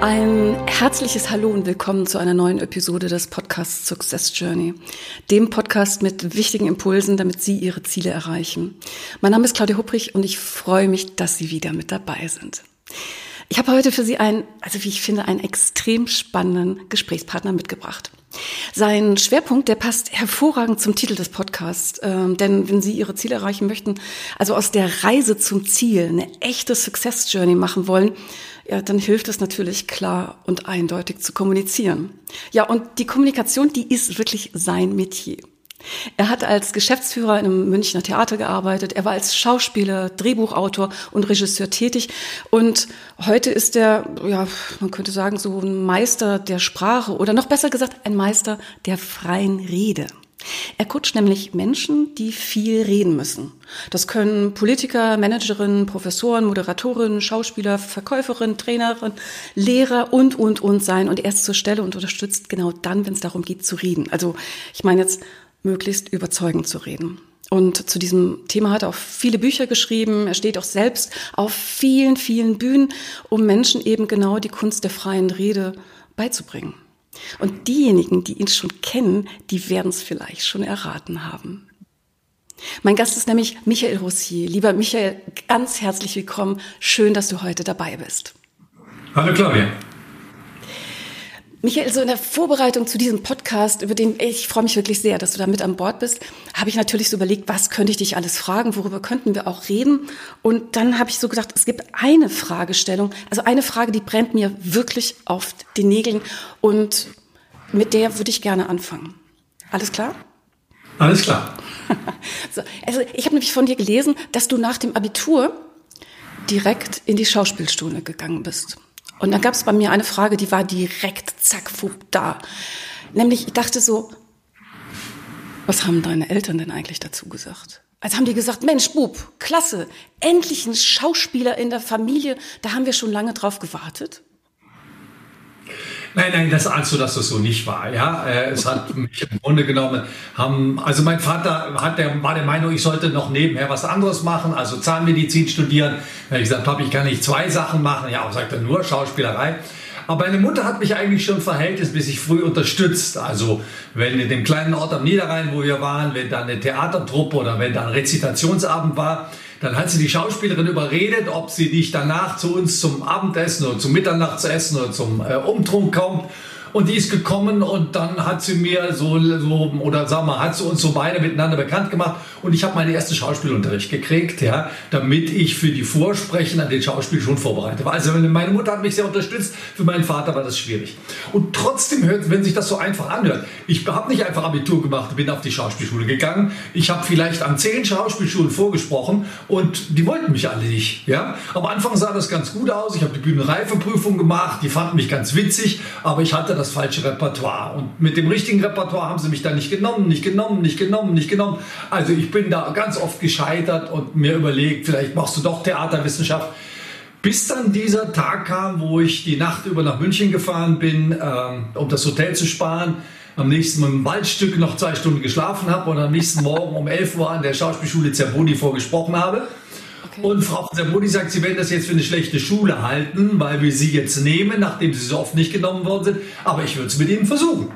Ein herzliches Hallo und willkommen zu einer neuen Episode des Podcasts Success Journey, dem Podcast mit wichtigen Impulsen, damit Sie Ihre Ziele erreichen. Mein Name ist Claudia Hupprich und ich freue mich, dass Sie wieder mit dabei sind. Ich habe heute für Sie einen, also wie ich finde, einen extrem spannenden Gesprächspartner mitgebracht. Sein Schwerpunkt, der passt hervorragend zum Titel des Podcasts, ähm, denn wenn Sie Ihre Ziele erreichen möchten, also aus der Reise zum Ziel eine echte Success Journey machen wollen, ja, dann hilft es natürlich klar und eindeutig zu kommunizieren. Ja, und die Kommunikation, die ist wirklich sein Metier. Er hat als Geschäftsführer in einem Münchner Theater gearbeitet. Er war als Schauspieler, Drehbuchautor und Regisseur tätig. Und heute ist er, ja, man könnte sagen, so ein Meister der Sprache oder noch besser gesagt, ein Meister der freien Rede. Er coacht nämlich Menschen, die viel reden müssen. Das können Politiker, Managerinnen, Professoren, Moderatorinnen, Schauspieler, Verkäuferinnen, Trainerinnen, Lehrer und, und, und sein. Und er ist zur Stelle und unterstützt genau dann, wenn es darum geht zu reden. Also ich meine jetzt möglichst überzeugend zu reden. Und zu diesem Thema hat er auch viele Bücher geschrieben. Er steht auch selbst auf vielen, vielen Bühnen, um Menschen eben genau die Kunst der freien Rede beizubringen. Und diejenigen, die ihn schon kennen, die werden es vielleicht schon erraten haben. Mein Gast ist nämlich Michael Rossier. Lieber Michael, ganz herzlich willkommen. Schön, dass du heute dabei bist. Hallo Claudia. Michael, so in der Vorbereitung zu diesem Podcast, über den ich freue mich wirklich sehr, dass du da mit an Bord bist, habe ich natürlich so überlegt, was könnte ich dich alles fragen, worüber könnten wir auch reden? Und dann habe ich so gedacht, es gibt eine Fragestellung, also eine Frage, die brennt mir wirklich auf den Nägeln und mit der würde ich gerne anfangen. Alles klar? Alles klar. so, also ich habe nämlich von dir gelesen, dass du nach dem Abitur direkt in die Schauspielschule gegangen bist. Und dann gab es bei mir eine Frage, die war direkt zack, fupp, da. Nämlich, ich dachte so, was haben deine Eltern denn eigentlich dazu gesagt? Also haben die gesagt, Mensch, Bub, klasse, endlich ein Schauspieler in der Familie, da haben wir schon lange drauf gewartet. Nein, nein, das also, dass das so nicht war. Ja, äh, es hat mich im Grunde genommen haben, also mein Vater hat der, war der Meinung, ich sollte noch nebenher was anderes machen, also Zahnmedizin studieren. Habe ich gesagt, Papa, ich kann nicht zwei Sachen machen. Ja, sagt er nur Schauspielerei. Aber meine Mutter hat mich eigentlich schon verhältnismäßig früh unterstützt. Also wenn in dem kleinen Ort am Niederrhein, wo wir waren, wenn da eine Theatertruppe oder wenn da ein Rezitationsabend war, dann hat sie die Schauspielerin überredet, ob sie nicht danach zu uns zum Abendessen oder zum Mitternachtsessen oder zum äh, Umtrunk kommt. Und die ist gekommen und dann hat sie mir so, so oder sagen wir, hat sie uns so beide miteinander bekannt gemacht und ich habe meinen ersten Schauspielunterricht gekriegt, ja, damit ich für die Vorsprechen an den Schauspiel schon vorbereitet war. Also meine Mutter hat mich sehr unterstützt, für meinen Vater war das schwierig. Und trotzdem hört, wenn sich das so einfach anhört, ich habe nicht einfach Abitur gemacht, bin auf die Schauspielschule gegangen. Ich habe vielleicht an zehn Schauspielschulen vorgesprochen und die wollten mich alle nicht, ja. Am Anfang sah das ganz gut aus. Ich habe die Bühnenreifeprüfung gemacht, die fanden mich ganz witzig, aber ich hatte das falsche Repertoire. Und mit dem richtigen Repertoire haben sie mich dann nicht genommen, nicht genommen, nicht genommen, nicht genommen. Also ich bin da ganz oft gescheitert und mir überlegt, vielleicht machst du doch Theaterwissenschaft. Bis dann dieser Tag kam, wo ich die Nacht über nach München gefahren bin, ähm, um das Hotel zu sparen. Am nächsten im Waldstück noch zwei Stunden geschlafen habe und am nächsten Morgen um 11 Uhr an der Schauspielschule Zerboni vorgesprochen habe. Und Frau Zerboni sagt, sie werden das jetzt für eine schlechte Schule halten, weil wir sie jetzt nehmen, nachdem sie so oft nicht genommen worden sind. Aber ich würde es mit ihnen versuchen.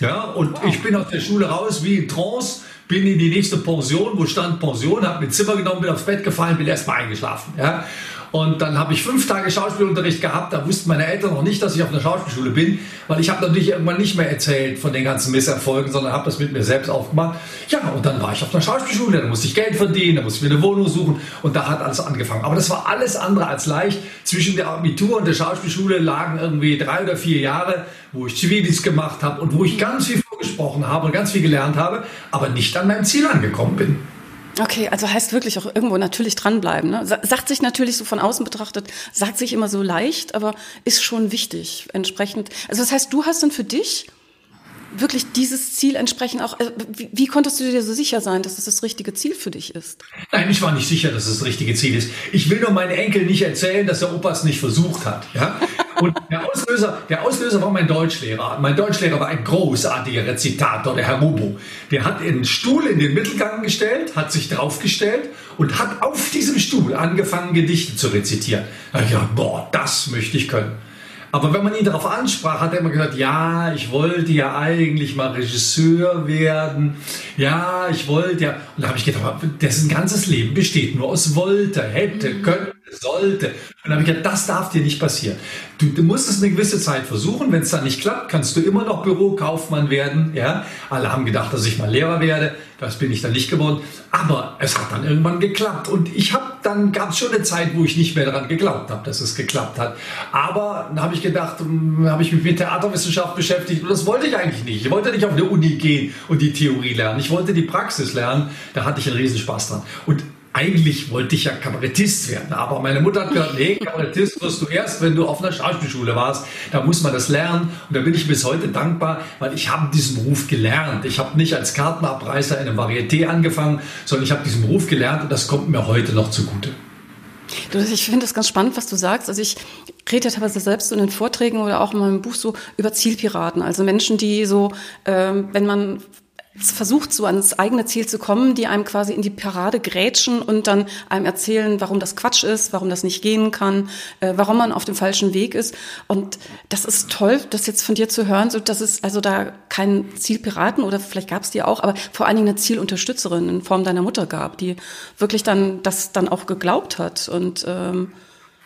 Ja, und wow. ich bin aus der Schule raus wie in Trance bin in die nächste Pension, wo stand Pension, habe mir Zimmer genommen, bin aufs Bett gefallen, bin erstmal eingeschlafen. Ja? Und dann habe ich fünf Tage Schauspielunterricht gehabt. Da wussten meine Eltern noch nicht, dass ich auf einer Schauspielschule bin, weil ich habe natürlich irgendwann nicht mehr erzählt von den ganzen Misserfolgen, sondern habe das mit mir selbst aufgemacht. Ja, und dann war ich auf einer Schauspielschule, da musste ich Geld verdienen, da musste ich mir eine Wohnung suchen und da hat alles angefangen. Aber das war alles andere als leicht. Zwischen der Abitur und der Schauspielschule lagen irgendwie drei oder vier Jahre, wo ich Zivildienst gemacht habe und wo ich ganz viel vorgesprochen habe und ganz viel gelernt habe, aber nicht an meinem Ziel angekommen bin. Okay, also heißt wirklich auch irgendwo natürlich dranbleiben. Ne? Sagt sich natürlich so von außen betrachtet, sagt sich immer so leicht, aber ist schon wichtig entsprechend. Also das heißt, du hast dann für dich wirklich dieses Ziel entsprechend auch, äh, wie, wie, konntest du dir so sicher sein, dass es das richtige Ziel für dich ist? Nein, ich war nicht sicher, dass es das richtige Ziel ist. Ich will nur meinen Enkel nicht erzählen, dass der Opa es nicht versucht hat. Ja? Und der Auslöser, der Auslöser war mein Deutschlehrer. Mein Deutschlehrer war ein großartiger Rezitator, der Herr Rubo. Der hat einen Stuhl in den Mittelgang gestellt, hat sich draufgestellt und hat auf diesem Stuhl angefangen, Gedichte zu rezitieren. Da habe ich gedacht, boah, das möchte ich können. Aber wenn man ihn darauf ansprach, hat er immer gesagt, ja, ich wollte ja eigentlich mal Regisseur werden. Ja, ich wollte ja. Und da habe ich gedacht, dessen ganzes Leben besteht nur aus wollte, hätte, mhm. könnte, sollte. Und dann habe ich gedacht, das darf dir nicht passieren. Du, du musst es eine gewisse Zeit versuchen. Wenn es dann nicht klappt, kannst du immer noch Bürokaufmann werden. Ja, alle haben gedacht, dass ich mal Lehrer werde. Das bin ich dann nicht geworden. Aber es hat dann irgendwann geklappt. Und ich habe dann gab es schon eine Zeit, wo ich nicht mehr daran geglaubt habe, dass es geklappt hat. Aber dann habe ich gedacht, hm, habe ich mich mit Theaterwissenschaft beschäftigt. Und das wollte ich eigentlich nicht. Ich wollte nicht auf eine Uni gehen und die Theorie lernen. Ich wollte die Praxis lernen. Da hatte ich einen Riesenspaß dran. Und eigentlich wollte ich ja Kabarettist werden, aber meine Mutter hat gesagt, nee, Kabarettist wirst du erst, wenn du auf einer Schauspielschule warst. Da muss man das lernen und da bin ich bis heute dankbar, weil ich habe diesen Beruf gelernt. Ich habe nicht als Kartenabreißer in einem Varieté angefangen, sondern ich habe diesen Beruf gelernt und das kommt mir heute noch zugute. Du, ich finde das ganz spannend, was du sagst. Also ich rede ja teilweise selbst so in den Vorträgen oder auch in meinem Buch so über Zielpiraten. Also Menschen, die so, ähm, wenn man versucht, so ans eigene Ziel zu kommen, die einem quasi in die Parade grätschen und dann einem erzählen, warum das Quatsch ist, warum das nicht gehen kann, äh, warum man auf dem falschen Weg ist. Und das ist toll, das jetzt von dir zu hören, so dass es also da keinen Zielpiraten oder vielleicht gab es die auch, aber vor allen Dingen eine Zielunterstützerin in Form deiner Mutter gab, die wirklich dann das dann auch geglaubt hat und ähm,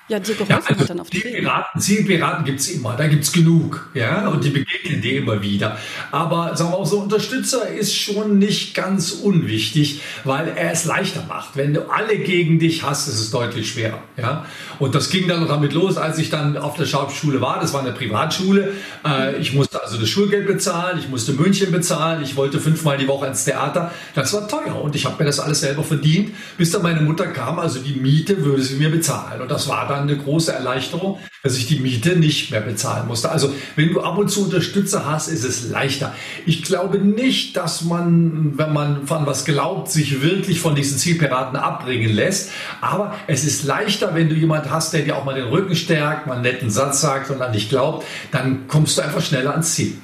ja, dir geholfen ja, also hat dann auf die Piraten, Zielpiraten gibt es immer, da gibt es genug, ja, und die begegnen dir immer wieder. Aber sagen wir auch so, Unterstützer ist schon nicht ganz unwichtig, weil er es leichter macht. Wenn du alle gegen dich hast, ist es deutlich schwerer, ja. Und das ging dann damit los, als ich dann auf der Schauspielschule war, das war eine Privatschule. Äh, ich musste also das Schulgeld bezahlen, ich musste München bezahlen, ich wollte fünfmal die Woche ins Theater. Das war teuer und ich habe mir das alles selber verdient, bis dann meine Mutter kam, also die Miete würde sie mir bezahlen. Und das war dann dann eine große Erleichterung, dass ich die Miete nicht mehr bezahlen musste. Also wenn du ab und zu Unterstützer hast, ist es leichter. Ich glaube nicht, dass man, wenn man von was glaubt, sich wirklich von diesen Zielpiraten abbringen lässt. Aber es ist leichter, wenn du jemand hast, der dir auch mal den Rücken stärkt, mal einen netten Satz sagt und an dich glaubt, dann kommst du einfach schneller ans Ziel.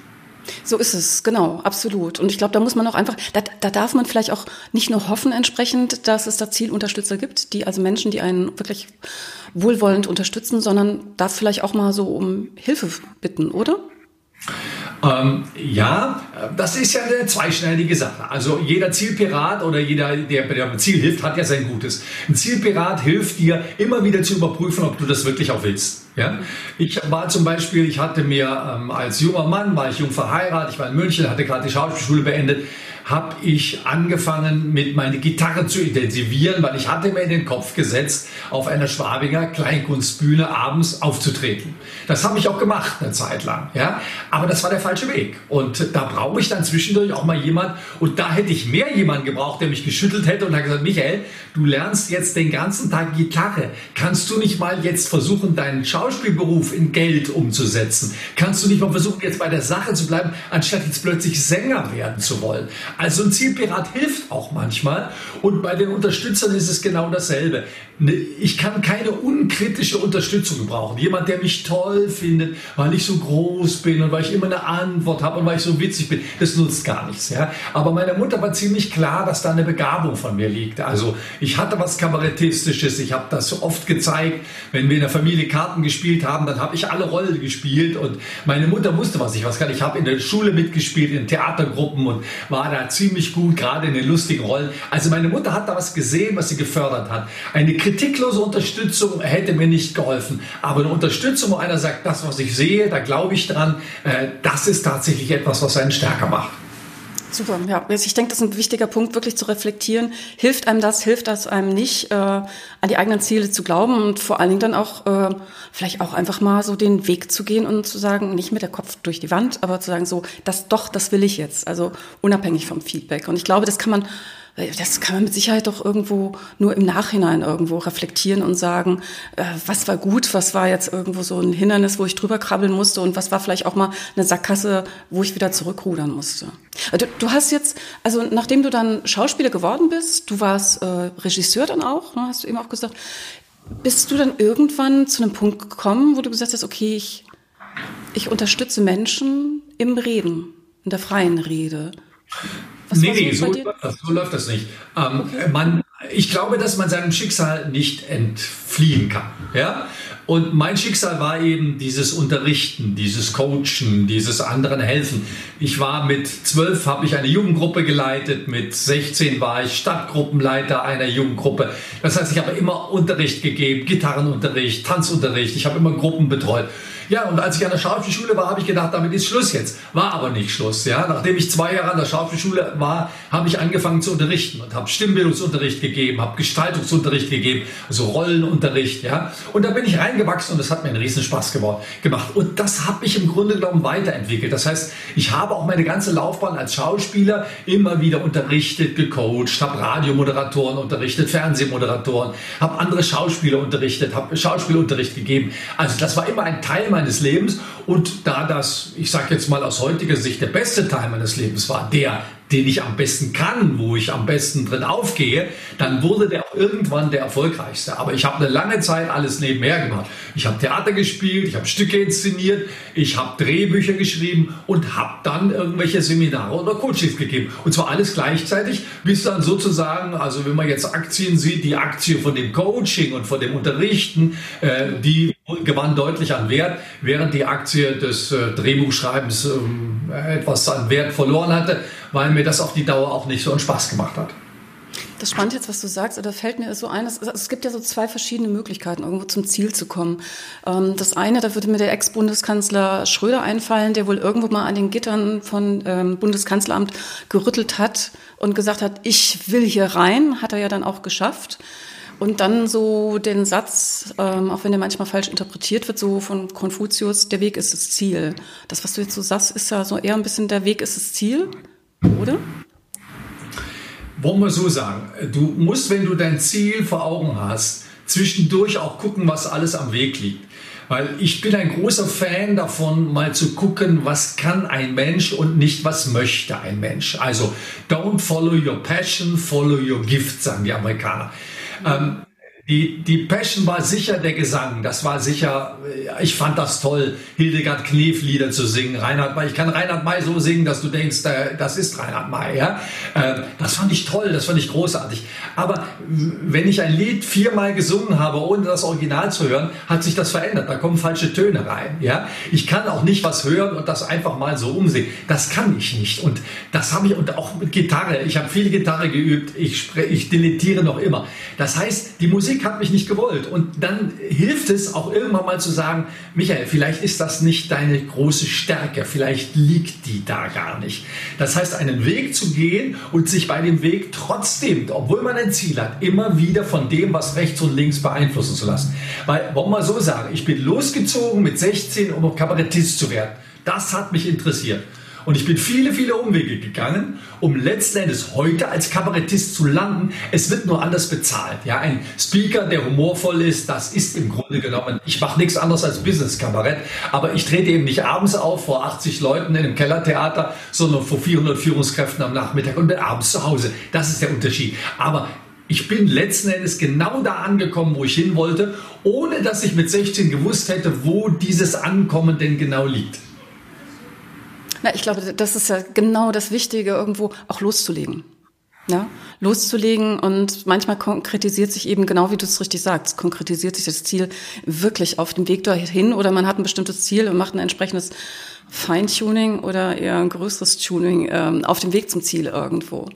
So ist es, genau, absolut. Und ich glaube, da muss man auch einfach, da, da darf man vielleicht auch nicht nur hoffen entsprechend, dass es da Zielunterstützer gibt, die also Menschen, die einen wirklich wohlwollend unterstützen, sondern darf vielleicht auch mal so um Hilfe bitten, oder? Ähm, ja, das ist ja eine zweischneidige Sache. Also jeder Zielpirat oder jeder, der bei dem Ziel hilft, hat ja sein Gutes. Ein Zielpirat hilft dir immer wieder zu überprüfen, ob du das wirklich auch willst. Ja? Ich war zum Beispiel, ich hatte mir ähm, als junger Mann, war ich jung verheiratet, ich war in München, hatte gerade die Schauspielschule beendet, habe ich angefangen, mit meiner Gitarre zu intensivieren, weil ich hatte mir in den Kopf gesetzt, auf einer Schwabinger Kleinkunstbühne abends aufzutreten. Das habe ich auch gemacht eine Zeit lang, ja. Aber das war der falsche Weg. Und da brauche ich dann zwischendurch auch mal jemand. Und da hätte ich mehr jemanden gebraucht, der mich geschüttelt hätte und hat gesagt, Michael, du lernst jetzt den ganzen Tag Gitarre. Kannst du nicht mal jetzt versuchen, deinen Schauspielberuf in Geld umzusetzen? Kannst du nicht mal versuchen, jetzt bei der Sache zu bleiben, anstatt jetzt plötzlich Sänger werden zu wollen? Also ein Zielpirat hilft auch manchmal. Und bei den Unterstützern ist es genau dasselbe. Ne, ich kann keine unkritische Unterstützung brauchen. Jemand, der mich toll findet, weil ich so groß bin und weil ich immer eine Antwort habe und weil ich so witzig bin, das nutzt gar nichts. Ja? Aber meiner Mutter war ziemlich klar, dass da eine Begabung von mir liegt. Also ich hatte was Kabarettistisches, ich habe das so oft gezeigt. Wenn wir in der Familie Karten gespielt haben, dann habe ich alle Rollen gespielt und meine Mutter wusste, was ich was kann. Ich habe in der Schule mitgespielt, in Theatergruppen und war da ziemlich gut, gerade in den lustigen Rollen. Also meine Mutter hat da was gesehen, was sie gefördert hat. Eine kritiklose Unterstützung hätte mir nicht geholfen. Aber eine Unterstützung, wo einer sagt, das, was ich sehe, da glaube ich dran, äh, das ist tatsächlich etwas, was einen stärker macht. Super, ja. Ich denke, das ist ein wichtiger Punkt, wirklich zu reflektieren. Hilft einem das, hilft das einem nicht, äh, an die eigenen Ziele zu glauben und vor allen Dingen dann auch äh, vielleicht auch einfach mal so den Weg zu gehen und zu sagen, nicht mit der Kopf durch die Wand, aber zu sagen so, das doch, das will ich jetzt. Also unabhängig vom Feedback. Und ich glaube, das kann man das kann man mit Sicherheit doch irgendwo nur im Nachhinein irgendwo reflektieren und sagen, äh, was war gut, was war jetzt irgendwo so ein Hindernis, wo ich drüber krabbeln musste und was war vielleicht auch mal eine Sackgasse, wo ich wieder zurückrudern musste. Äh, du, du hast jetzt, also nachdem du dann Schauspieler geworden bist, du warst äh, Regisseur dann auch, ne, hast du eben auch gesagt, bist du dann irgendwann zu einem Punkt gekommen, wo du gesagt hast, okay, ich, ich unterstütze Menschen im Reden, in der freien Rede. Was nee, nee, so, so, läuft das nicht. Ähm, okay. man, ich glaube, dass man seinem Schicksal nicht entfliehen kann. Ja? Und mein Schicksal war eben dieses Unterrichten, dieses Coachen, dieses anderen helfen. Ich war mit zwölf, habe ich eine Jugendgruppe geleitet, mit 16 war ich Stadtgruppenleiter einer Jugendgruppe. Das heißt, ich habe immer Unterricht gegeben, Gitarrenunterricht, Tanzunterricht, ich habe immer Gruppen betreut. Ja, und als ich an der Schauspielschule war, habe ich gedacht, damit ist Schluss jetzt. War aber nicht Schluss. Ja, nachdem ich zwei Jahre an der Schauspielschule war, habe ich angefangen zu unterrichten und habe Stimmbildungsunterricht gegeben, habe Gestaltungsunterricht gegeben, also Rollenunterricht. Ja, und da bin ich reingewachsen und das hat mir einen riesen Spaß gemacht. Und das habe ich im Grunde genommen weiterentwickelt. Das heißt, ich habe auch meine ganze Laufbahn als Schauspieler immer wieder unterrichtet, gecoacht, habe Radiomoderatoren unterrichtet, Fernsehmoderatoren, habe andere Schauspieler unterrichtet, habe Schauspielunterricht gegeben. Also das war immer ein Teil meiner meines Lebens. Und da das, ich sage jetzt mal aus heutiger Sicht, der beste Teil meines Lebens war, der, den ich am besten kann, wo ich am besten drin aufgehe, dann wurde der auch irgendwann der erfolgreichste. Aber ich habe eine lange Zeit alles nebenher gemacht. Ich habe Theater gespielt, ich habe Stücke inszeniert, ich habe Drehbücher geschrieben und habe dann irgendwelche Seminare oder Coachings gegeben. Und zwar alles gleichzeitig, bis dann sozusagen, also wenn man jetzt Aktien sieht, die Aktie von dem Coaching und von dem Unterrichten, äh, die gewann deutlich an Wert, während die Aktie des äh, Drehbuchschreibens ähm, etwas an Wert verloren hatte, weil mir das auf die Dauer auch nicht so einen Spaß gemacht hat. Das ist spannend jetzt, was du sagst, oder fällt mir so ein, es, es, gibt ja so zwei verschiedene Möglichkeiten, irgendwo zum Ziel zu kommen. Ähm, das eine, da würde mir der Ex-Bundeskanzler Schröder einfallen, der wohl irgendwo mal an den Gittern von ähm, Bundeskanzleramt gerüttelt hat und gesagt hat, ich will hier rein, hat er ja dann auch geschafft. Und dann so den Satz, ähm, auch wenn der manchmal falsch interpretiert wird, so von Konfuzius, der Weg ist das Ziel. Das, was du jetzt so sagst, ist ja so eher ein bisschen der Weg ist das Ziel, oder? Wollen wir so sagen, du musst, wenn du dein Ziel vor Augen hast, zwischendurch auch gucken, was alles am Weg liegt. Weil ich bin ein großer Fan davon, mal zu gucken, was kann ein Mensch und nicht, was möchte ein Mensch. Also, don't follow your passion, follow your gift, sagen die Amerikaner. Ähm, die, die Passion war sicher der Gesang. Das war sicher, äh, ich fand das toll, Hildegard Knef Lieder zu singen. Reinhard May, ich kann Reinhard May so singen, dass du denkst, äh, das ist Reinhard May. Ja? Äh, das fand ich toll, das fand ich großartig. Aber wenn ich ein Lied viermal gesungen habe, ohne das Original zu hören, hat sich das verändert. Da kommen falsche Töne rein. Ja? Ich kann auch nicht was hören und das einfach mal so umsehen. Das kann ich nicht. Und das habe ich, und auch mit Gitarre. Ich habe viel Gitarre geübt. Ich, ich dilettiere noch immer. Das heißt, die Musik Politik hat mich nicht gewollt. Und dann hilft es auch irgendwann mal zu sagen, Michael, vielleicht ist das nicht deine große Stärke, vielleicht liegt die da gar nicht. Das heißt, einen Weg zu gehen und sich bei dem Weg trotzdem, obwohl man ein Ziel hat, immer wieder von dem, was rechts und links beeinflussen zu lassen. Weil, wollen wir mal so sagen, ich bin losgezogen mit 16, um Kabarettist zu werden. Das hat mich interessiert. Und ich bin viele, viele Umwege gegangen, um letzten Endes heute als Kabarettist zu landen. Es wird nur anders bezahlt. Ja, ein Speaker, der humorvoll ist, das ist im Grunde genommen, ich mache nichts anderes als Business-Kabarett, aber ich trete eben nicht abends auf vor 80 Leuten in einem Kellertheater, sondern vor 400 Führungskräften am Nachmittag und bin abends zu Hause. Das ist der Unterschied. Aber ich bin letzten Endes genau da angekommen, wo ich hin wollte, ohne dass ich mit 16 gewusst hätte, wo dieses Ankommen denn genau liegt. Na, ich glaube, das ist ja genau das Wichtige, irgendwo auch loszulegen. Ja, loszulegen und manchmal konkretisiert sich eben genau wie du es richtig sagst, konkretisiert sich das Ziel wirklich auf dem Weg dorthin oder man hat ein bestimmtes Ziel und macht ein entsprechendes Feintuning oder eher ein größeres Tuning ähm, auf dem Weg zum Ziel irgendwo.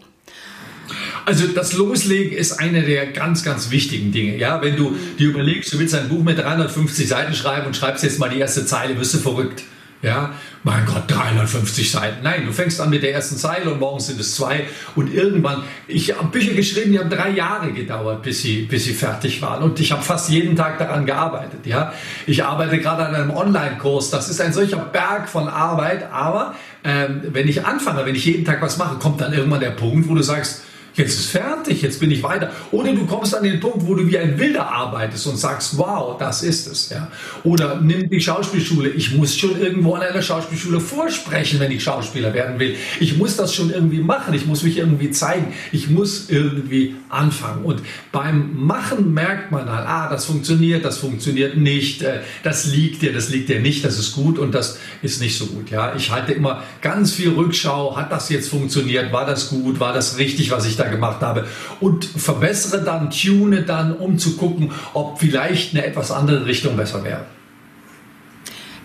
Also das Loslegen ist eine der ganz, ganz wichtigen Dinge. Ja, wenn du dir überlegst, du willst ein Buch mit 350 Seiten schreiben und schreibst jetzt mal die erste Zeile, wirst du verrückt. Ja, mein Gott, 350 Seiten. Nein, du fängst an mit der ersten Zeile und morgen sind es zwei. Und irgendwann, ich habe Bücher geschrieben, die haben drei Jahre gedauert, bis sie, bis sie fertig waren. Und ich habe fast jeden Tag daran gearbeitet. Ja, ich arbeite gerade an einem Online-Kurs. Das ist ein solcher Berg von Arbeit. Aber ähm, wenn ich anfange, wenn ich jeden Tag was mache, kommt dann irgendwann der Punkt, wo du sagst, Jetzt ist fertig, jetzt bin ich weiter. Oder du kommst an den Punkt, wo du wie ein Wilder arbeitest und sagst, wow, das ist es. Ja? Oder nimm die Schauspielschule. Ich muss schon irgendwo an einer Schauspielschule vorsprechen, wenn ich Schauspieler werden will. Ich muss das schon irgendwie machen. Ich muss mich irgendwie zeigen. Ich muss irgendwie anfangen. Und beim Machen merkt man dann, ah, das funktioniert, das funktioniert nicht, äh, das liegt dir, das liegt dir nicht, das ist gut und das ist nicht so gut. Ja? Ich halte immer ganz viel Rückschau. Hat das jetzt funktioniert? War das gut? War das richtig, was ich da gemacht habe? Und verbessere dann, tune dann, um zu gucken, ob vielleicht eine etwas andere Richtung besser wäre.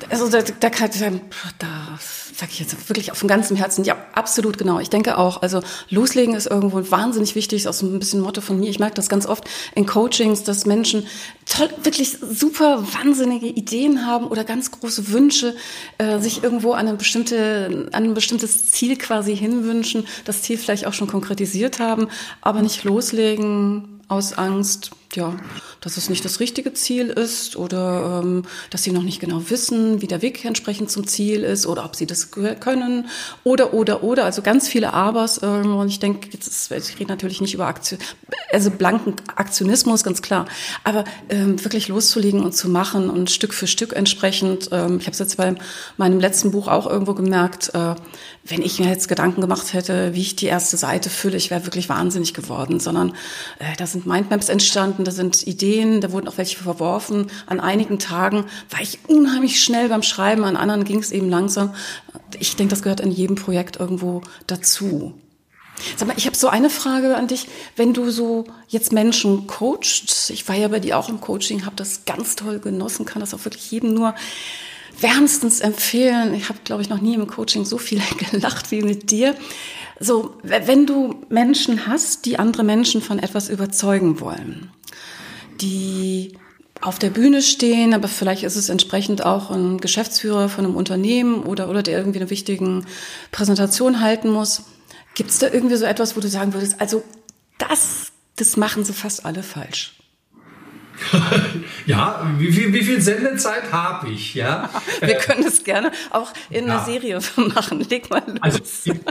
Also da, da, da sage ich jetzt wirklich auf dem ganzen Herzen, ja, absolut genau. Ich denke auch, also loslegen ist irgendwo wahnsinnig wichtig, ist auch so ein bisschen Motto von mir. Ich merke das ganz oft in Coachings, dass Menschen toll, wirklich super wahnsinnige Ideen haben oder ganz große Wünsche, äh, sich irgendwo an, eine bestimmte, an ein bestimmtes Ziel quasi hinwünschen, das Ziel vielleicht auch schon konkretisiert haben, aber nicht loslegen aus Angst, ja, dass es nicht das richtige Ziel ist oder ähm, dass sie noch nicht genau wissen, wie der Weg entsprechend zum Ziel ist oder ob sie das können oder oder oder also ganz viele Abers ähm, und ich denke jetzt ist, ich rede natürlich nicht über Aktion, also blanken Aktionismus ganz klar, aber ähm, wirklich loszulegen und zu machen und Stück für Stück entsprechend. Ähm, ich habe es jetzt bei meinem letzten Buch auch irgendwo gemerkt, äh, wenn ich mir jetzt Gedanken gemacht hätte, wie ich die erste Seite fülle, ich wäre wirklich wahnsinnig geworden, sondern äh, da sind Mindmaps entstanden, da sind Ideen, da wurden auch welche verworfen. An einigen Tagen war ich unheimlich schnell beim Schreiben, an anderen ging es eben langsam. Ich denke, das gehört in jedem Projekt irgendwo dazu. Sag mal, ich habe so eine Frage an dich. Wenn du so jetzt Menschen coachst, ich war ja bei dir auch im Coaching, habe das ganz toll genossen, kann das auch wirklich jedem nur wärmstens empfehlen. Ich habe, glaube ich, noch nie im Coaching so viel gelacht wie mit dir. So, wenn du Menschen hast, die andere Menschen von etwas überzeugen wollen, die auf der Bühne stehen, aber vielleicht ist es entsprechend auch ein Geschäftsführer von einem Unternehmen oder, oder der irgendwie eine wichtige Präsentation halten muss. Gibt es da irgendwie so etwas, wo du sagen würdest, also das, das machen sie fast alle falsch? ja, wie viel, wie viel Sendezeit habe ich? Ja? Wir können es gerne auch in ja. einer Serie machen. Leg mal los. Also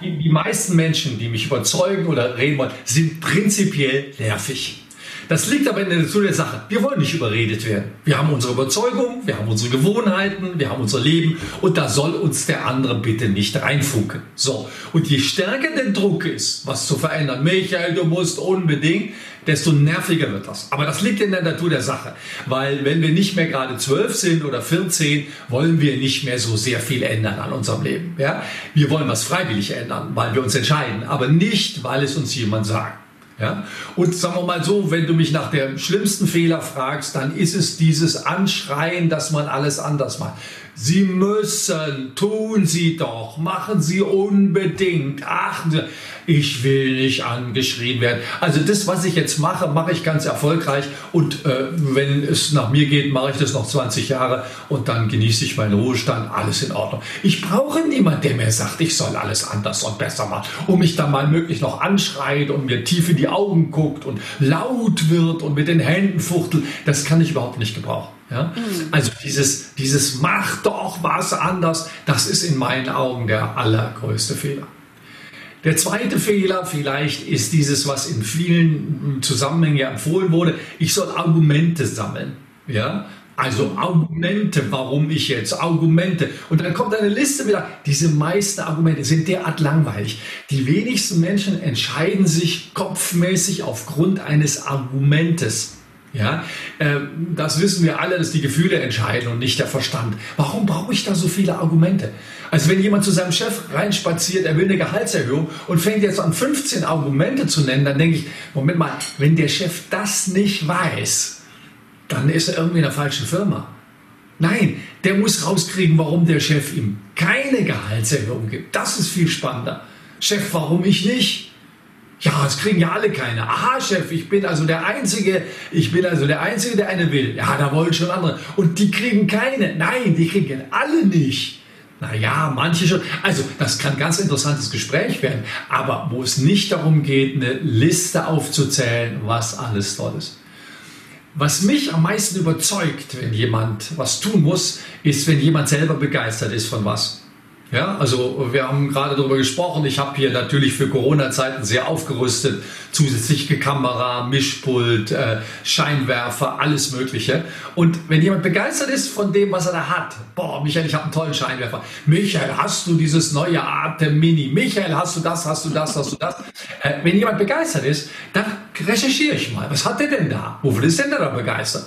die, die meisten Menschen, die mich überzeugen oder reden wollen, sind prinzipiell nervig. Das liegt aber in der Natur der Sache. Wir wollen nicht überredet werden. Wir haben unsere Überzeugung, wir haben unsere Gewohnheiten, wir haben unser Leben und da soll uns der andere bitte nicht reinfunken. So. Und je stärker der Druck ist, was zu verändern, Michael, du musst unbedingt, desto nerviger wird das. Aber das liegt in der Natur der Sache. Weil wenn wir nicht mehr gerade zwölf sind oder 14, wollen wir nicht mehr so sehr viel ändern an unserem Leben. Ja? Wir wollen was freiwillig ändern, weil wir uns entscheiden, aber nicht, weil es uns jemand sagt. Ja? Und sagen wir mal so, wenn du mich nach dem schlimmsten Fehler fragst, dann ist es dieses Anschreien, dass man alles anders macht. Sie müssen, tun Sie doch, machen Sie unbedingt, achten Sie. Ich will nicht angeschrien werden. Also das, was ich jetzt mache, mache ich ganz erfolgreich und äh, wenn es nach mir geht, mache ich das noch 20 Jahre und dann genieße ich meinen Ruhestand, alles in Ordnung. Ich brauche niemanden, der mir sagt, ich soll alles anders und besser machen und mich dann mal möglich noch anschreit und mir tief in die Augen guckt und laut wird und mit den Händen fuchtelt. Das kann ich überhaupt nicht gebrauchen. Ja? Mhm. Also dieses, dieses Mach doch was anders, das ist in meinen Augen der allergrößte Fehler. Der zweite Fehler vielleicht ist dieses, was in vielen Zusammenhängen empfohlen wurde. Ich soll Argumente sammeln. Ja? Also Argumente, warum ich jetzt Argumente. Und dann kommt eine Liste wieder. Diese meisten Argumente sind derart langweilig. Die wenigsten Menschen entscheiden sich kopfmäßig aufgrund eines Argumentes. Ja, äh, das wissen wir alle, dass die Gefühle entscheiden und nicht der Verstand. Warum brauche ich da so viele Argumente? Also wenn jemand zu seinem Chef reinspaziert, er will eine Gehaltserhöhung und fängt jetzt an 15 Argumente zu nennen, dann denke ich, Moment mal, wenn der Chef das nicht weiß, dann ist er irgendwie in der falschen Firma. Nein, der muss rauskriegen, warum der Chef ihm keine Gehaltserhöhung gibt. Das ist viel spannender. Chef, warum ich nicht? Ja, es kriegen ja alle keine. Aha, Chef, ich bin also der Einzige, ich bin also der Einzige, der eine will. Ja, da wollen schon andere. Und die kriegen keine. Nein, die kriegen alle nicht. Naja, manche schon. Also, das kann ein ganz interessantes Gespräch werden. Aber wo es nicht darum geht, eine Liste aufzuzählen, was alles toll ist. Was mich am meisten überzeugt, wenn jemand was tun muss, ist, wenn jemand selber begeistert ist von was. Ja, also wir haben gerade darüber gesprochen. Ich habe hier natürlich für Corona-Zeiten sehr aufgerüstet. Zusätzliche Kamera, Mischpult, äh, Scheinwerfer, alles Mögliche. Und wenn jemand begeistert ist von dem, was er da hat, boah, Michael, ich habe einen tollen Scheinwerfer. Michael, hast du dieses neue Atem Mini? Michael, hast du das, hast du das, hast du das? Äh, wenn jemand begeistert ist, dann recherchiere ich mal. Was hat der denn da? Wofür ist denn der da begeistert?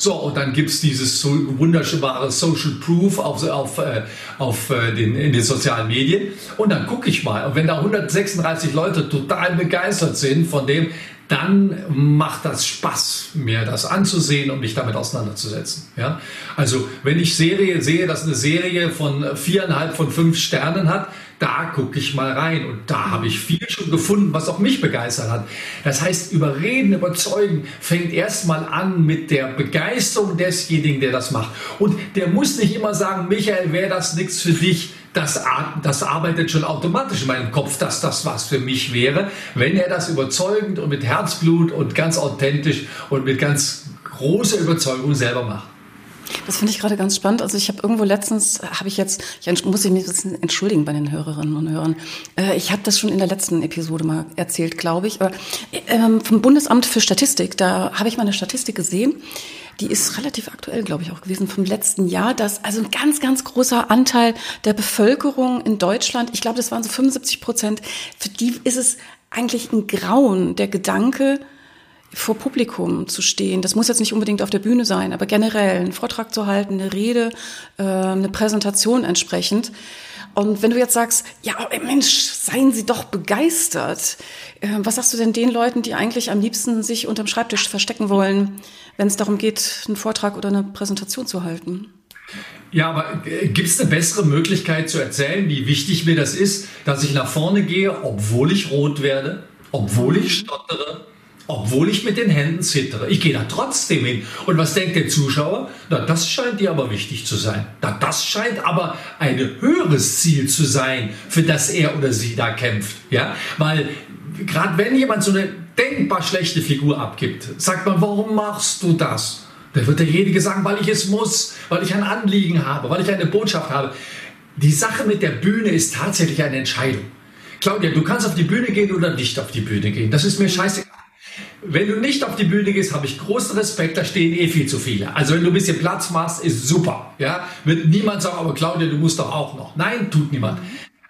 So, und dann gibt es dieses so wunderbare Social Proof auf, auf, äh, auf äh, den, in den sozialen Medien. Und dann gucke ich mal. Und wenn da 136 Leute total begeistert sind von dem, dann macht das Spaß, mir das anzusehen und mich damit auseinanderzusetzen. Ja? Also wenn ich Serie sehe, dass eine Serie von viereinhalb von fünf Sternen hat, da gucke ich mal rein und da habe ich viel schon gefunden, was auch mich begeistert hat. Das heißt, überreden, überzeugen fängt erstmal an mit der Begeisterung desjenigen, der das macht. Und der muss nicht immer sagen, Michael, wäre das nichts für dich. Das, das arbeitet schon automatisch in meinem Kopf, dass das was für mich wäre, wenn er das überzeugend und mit Herzblut und ganz authentisch und mit ganz großer Überzeugung selber macht. Das finde ich gerade ganz spannend. Also ich habe irgendwo letztens, habe ich jetzt, ich muss mich ein bisschen entschuldigen bei den Hörerinnen und Hörern. Äh, ich habe das schon in der letzten Episode mal erzählt, glaube ich. Aber ähm, vom Bundesamt für Statistik, da habe ich mal eine Statistik gesehen. Die ist relativ aktuell, glaube ich, auch gewesen vom letzten Jahr, dass also ein ganz, ganz großer Anteil der Bevölkerung in Deutschland, ich glaube, das waren so 75 Prozent, für die ist es eigentlich ein Grauen, der Gedanke, vor Publikum zu stehen. Das muss jetzt nicht unbedingt auf der Bühne sein, aber generell einen Vortrag zu halten, eine Rede, äh, eine Präsentation entsprechend. Und wenn du jetzt sagst, ja, Mensch, seien Sie doch begeistert. Äh, was sagst du denn den Leuten, die eigentlich am liebsten sich unterm Schreibtisch verstecken wollen, wenn es darum geht, einen Vortrag oder eine Präsentation zu halten? Ja, aber äh, gibt es eine bessere Möglichkeit zu erzählen, wie wichtig mir das ist, dass ich nach vorne gehe, obwohl ich rot werde, obwohl ich stottere, obwohl ich mit den Händen zittere. Ich gehe da trotzdem hin. Und was denkt der Zuschauer? Na, das scheint dir aber wichtig zu sein. Na, das scheint aber ein höheres Ziel zu sein, für das er oder sie da kämpft. Ja, weil gerade wenn jemand so eine denkbar schlechte Figur abgibt, sagt man, warum machst du das? Dann wird derjenige sagen, weil ich es muss, weil ich ein Anliegen habe, weil ich eine Botschaft habe. Die Sache mit der Bühne ist tatsächlich eine Entscheidung. Claudia, du kannst auf die Bühne gehen oder nicht auf die Bühne gehen. Das ist mir scheißegal. Wenn du nicht auf die Bühne gehst, habe ich großen Respekt, da stehen eh viel zu viele. Also wenn du ein bisschen Platz machst, ist super. Ja? Wird niemand sagen, aber Claudia, du musst doch auch noch. Nein, tut niemand.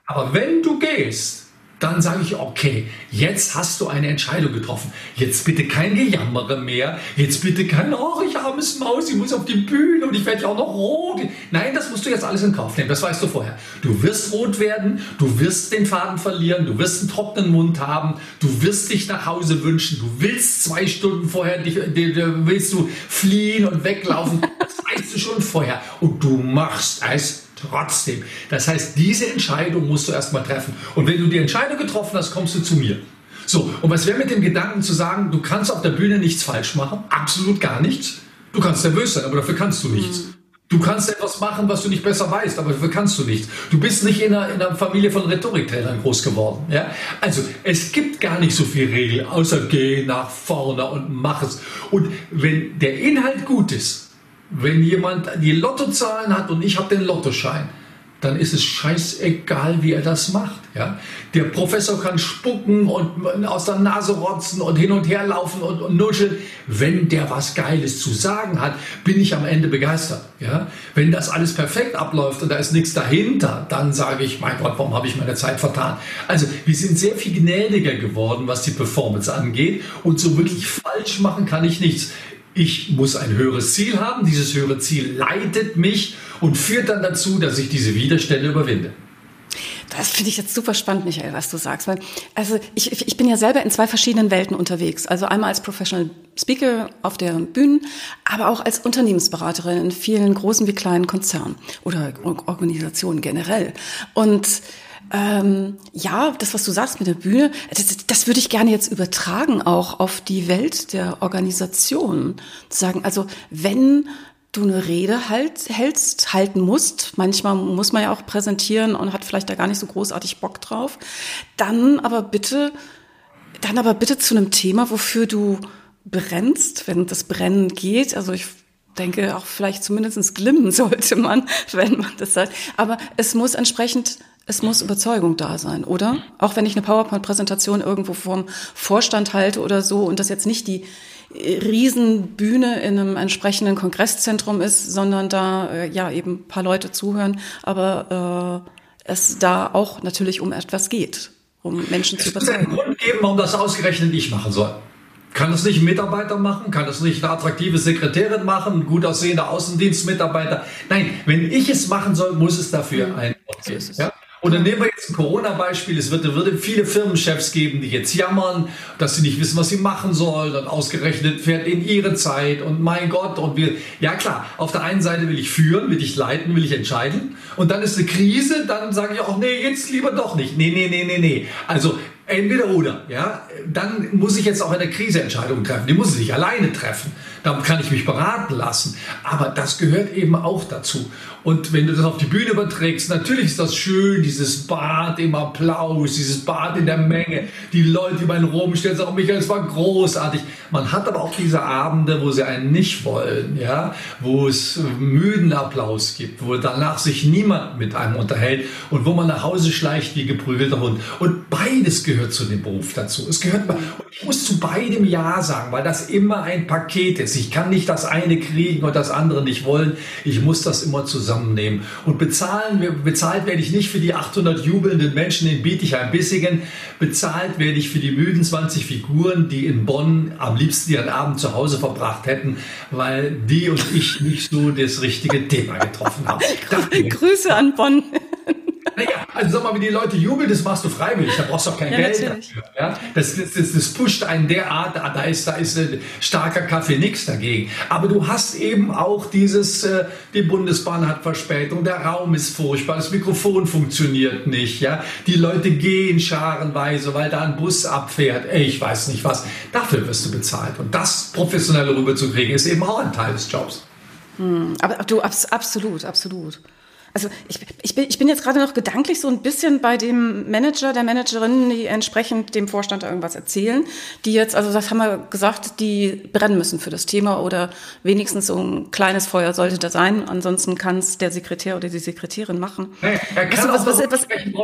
Aber wenn du gehst, dann sage ich, okay, jetzt hast du eine Entscheidung getroffen. Jetzt bitte kein Gejammere mehr. Jetzt bitte kein, oh, ich armes Maus, ich muss auf die Bühne und ich werde ja auch noch rot. Nein, das musst du jetzt alles in Kauf nehmen. Das weißt du vorher. Du wirst rot werden, du wirst den Faden verlieren, du wirst einen trockenen Mund haben, du wirst dich nach Hause wünschen, du willst zwei Stunden vorher, dich, willst du fliehen und weglaufen. Das weißt du schon vorher. Und du machst es trotzdem. Das heißt, diese Entscheidung musst du erstmal treffen. Und wenn du die Entscheidung getroffen hast, kommst du zu mir. So, und was wäre mit dem Gedanken zu sagen, du kannst auf der Bühne nichts falsch machen? Absolut gar nichts. Du kannst nervös sein, aber dafür kannst du nichts. Mhm. Du kannst etwas machen, was du nicht besser weißt, aber dafür kannst du nichts. Du bist nicht in einer, in einer Familie von Rhetoriktrainern groß geworden. Ja? Also es gibt gar nicht so viel Regel, außer geh nach vorne und mach es. Und wenn der Inhalt gut ist, wenn jemand die Lottozahlen hat und ich habe den Lottoschein, dann ist es scheißegal, wie er das macht. Ja? Der Professor kann spucken und aus der Nase rotzen und hin und her laufen und, und nuscheln. Wenn der was Geiles zu sagen hat, bin ich am Ende begeistert. Ja? Wenn das alles perfekt abläuft und da ist nichts dahinter, dann sage ich, mein Gott, warum habe ich meine Zeit vertan? Also wir sind sehr viel gnädiger geworden, was die Performance angeht und so wirklich falsch machen kann ich nichts. Ich muss ein höheres Ziel haben. Dieses höhere Ziel leitet mich und führt dann dazu, dass ich diese Widerstände überwinde. Das finde ich jetzt super spannend, Michael, was du sagst. Weil, also ich, ich bin ja selber in zwei verschiedenen Welten unterwegs. Also einmal als Professional Speaker auf der Bühne, aber auch als Unternehmensberaterin in vielen großen wie kleinen Konzernen oder Organisationen generell. Und ähm, ja, das, was du sagst mit der Bühne, das, das würde ich gerne jetzt übertragen auch auf die Welt der Organisation. Zu sagen, also wenn du eine Rede halt, hältst, halten musst, manchmal muss man ja auch präsentieren und hat vielleicht da gar nicht so großartig Bock drauf, dann aber bitte, dann aber bitte zu einem Thema, wofür du brennst, wenn das Brennen geht. Also ich denke, auch vielleicht zumindest glimmen sollte man, wenn man das sagt. Aber es muss entsprechend, es muss Überzeugung da sein, oder? Auch wenn ich eine PowerPoint-Präsentation irgendwo vorm Vorstand halte oder so und das jetzt nicht die Riesenbühne in einem entsprechenden Kongresszentrum ist, sondern da äh, ja eben ein paar Leute zuhören, aber äh, es da auch natürlich um etwas geht, um Menschen zu überzeugen. Es muss einen Grund geben, warum das ausgerechnet ich machen soll. Kann das nicht ein Mitarbeiter machen? Kann das nicht eine attraktive Sekretärin machen? Ein gut aussehender Außendienstmitarbeiter? Nein, wenn ich es machen soll, muss es dafür mhm. einen Ort geben. Ja? Und dann nehmen wir jetzt ein Corona-Beispiel. Es wird, würde viele Firmenchefs geben, die jetzt jammern, dass sie nicht wissen, was sie machen sollen. Und ausgerechnet fährt in ihre Zeit. Und mein Gott. Und wir, ja klar, auf der einen Seite will ich führen, will ich leiten, will ich entscheiden. Und dann ist eine Krise, dann sage ich auch, nee, jetzt lieber doch nicht. Nee, nee, nee, nee, nee. Also entweder oder, ja. Dann muss ich jetzt auch in der Krise Entscheidungen treffen. Die muss ich nicht alleine treffen. Da kann ich mich beraten lassen. Aber das gehört eben auch dazu. Und wenn du das auf die Bühne überträgst, natürlich ist das schön, dieses Bad im Applaus, dieses Bad in der Menge, die Leute, die meinen Rom stellen, sagen, Michael, es war großartig. Man hat aber auch diese Abende, wo sie einen nicht wollen, ja, wo es müden Applaus gibt, wo danach sich niemand mit einem unterhält und wo man nach Hause schleicht wie geprügelter Hund. Und beides gehört zu dem Beruf dazu. Es gehört, ich muss zu beidem Ja sagen, weil das immer ein Paket ist. Ich kann nicht das eine kriegen und das andere nicht wollen. Ich muss das immer zusammennehmen. Und bezahlen, bezahlt werde ich nicht für die 800 jubelnden Menschen in Bietigheim-Bissingen. Bezahlt werde ich für die müden 20 Figuren, die in Bonn am liebsten ihren Abend zu Hause verbracht hätten, weil die und ich nicht so das richtige Thema getroffen haben. Grüße an Bonn. Also sag mal, wie die Leute jubeln, das machst du freiwillig, da brauchst du auch kein ja, Geld dafür. Ja? Das, das, das, das, pusht einen derart, da ist, da ist ein starker Kaffee nix dagegen. Aber du hast eben auch dieses, äh, die Bundesbahn hat Verspätung, der Raum ist furchtbar, das Mikrofon funktioniert nicht, ja. Die Leute gehen scharenweise, weil da ein Bus abfährt, Ey, ich weiß nicht was. Dafür wirst du bezahlt. Und das professionell rüberzukriegen, ist eben auch ein Teil des Jobs. Hm, aber du, absolut, absolut. Also ich, ich, bin, ich bin jetzt gerade noch gedanklich so ein bisschen bei dem Manager, der Managerin, die entsprechend dem Vorstand irgendwas erzählen, die jetzt, also das haben wir gesagt, die brennen müssen für das Thema oder wenigstens so ein kleines Feuer sollte da sein. Ansonsten kann es der Sekretär oder die Sekretärin machen. Hey, kann was, was, was, sprechen,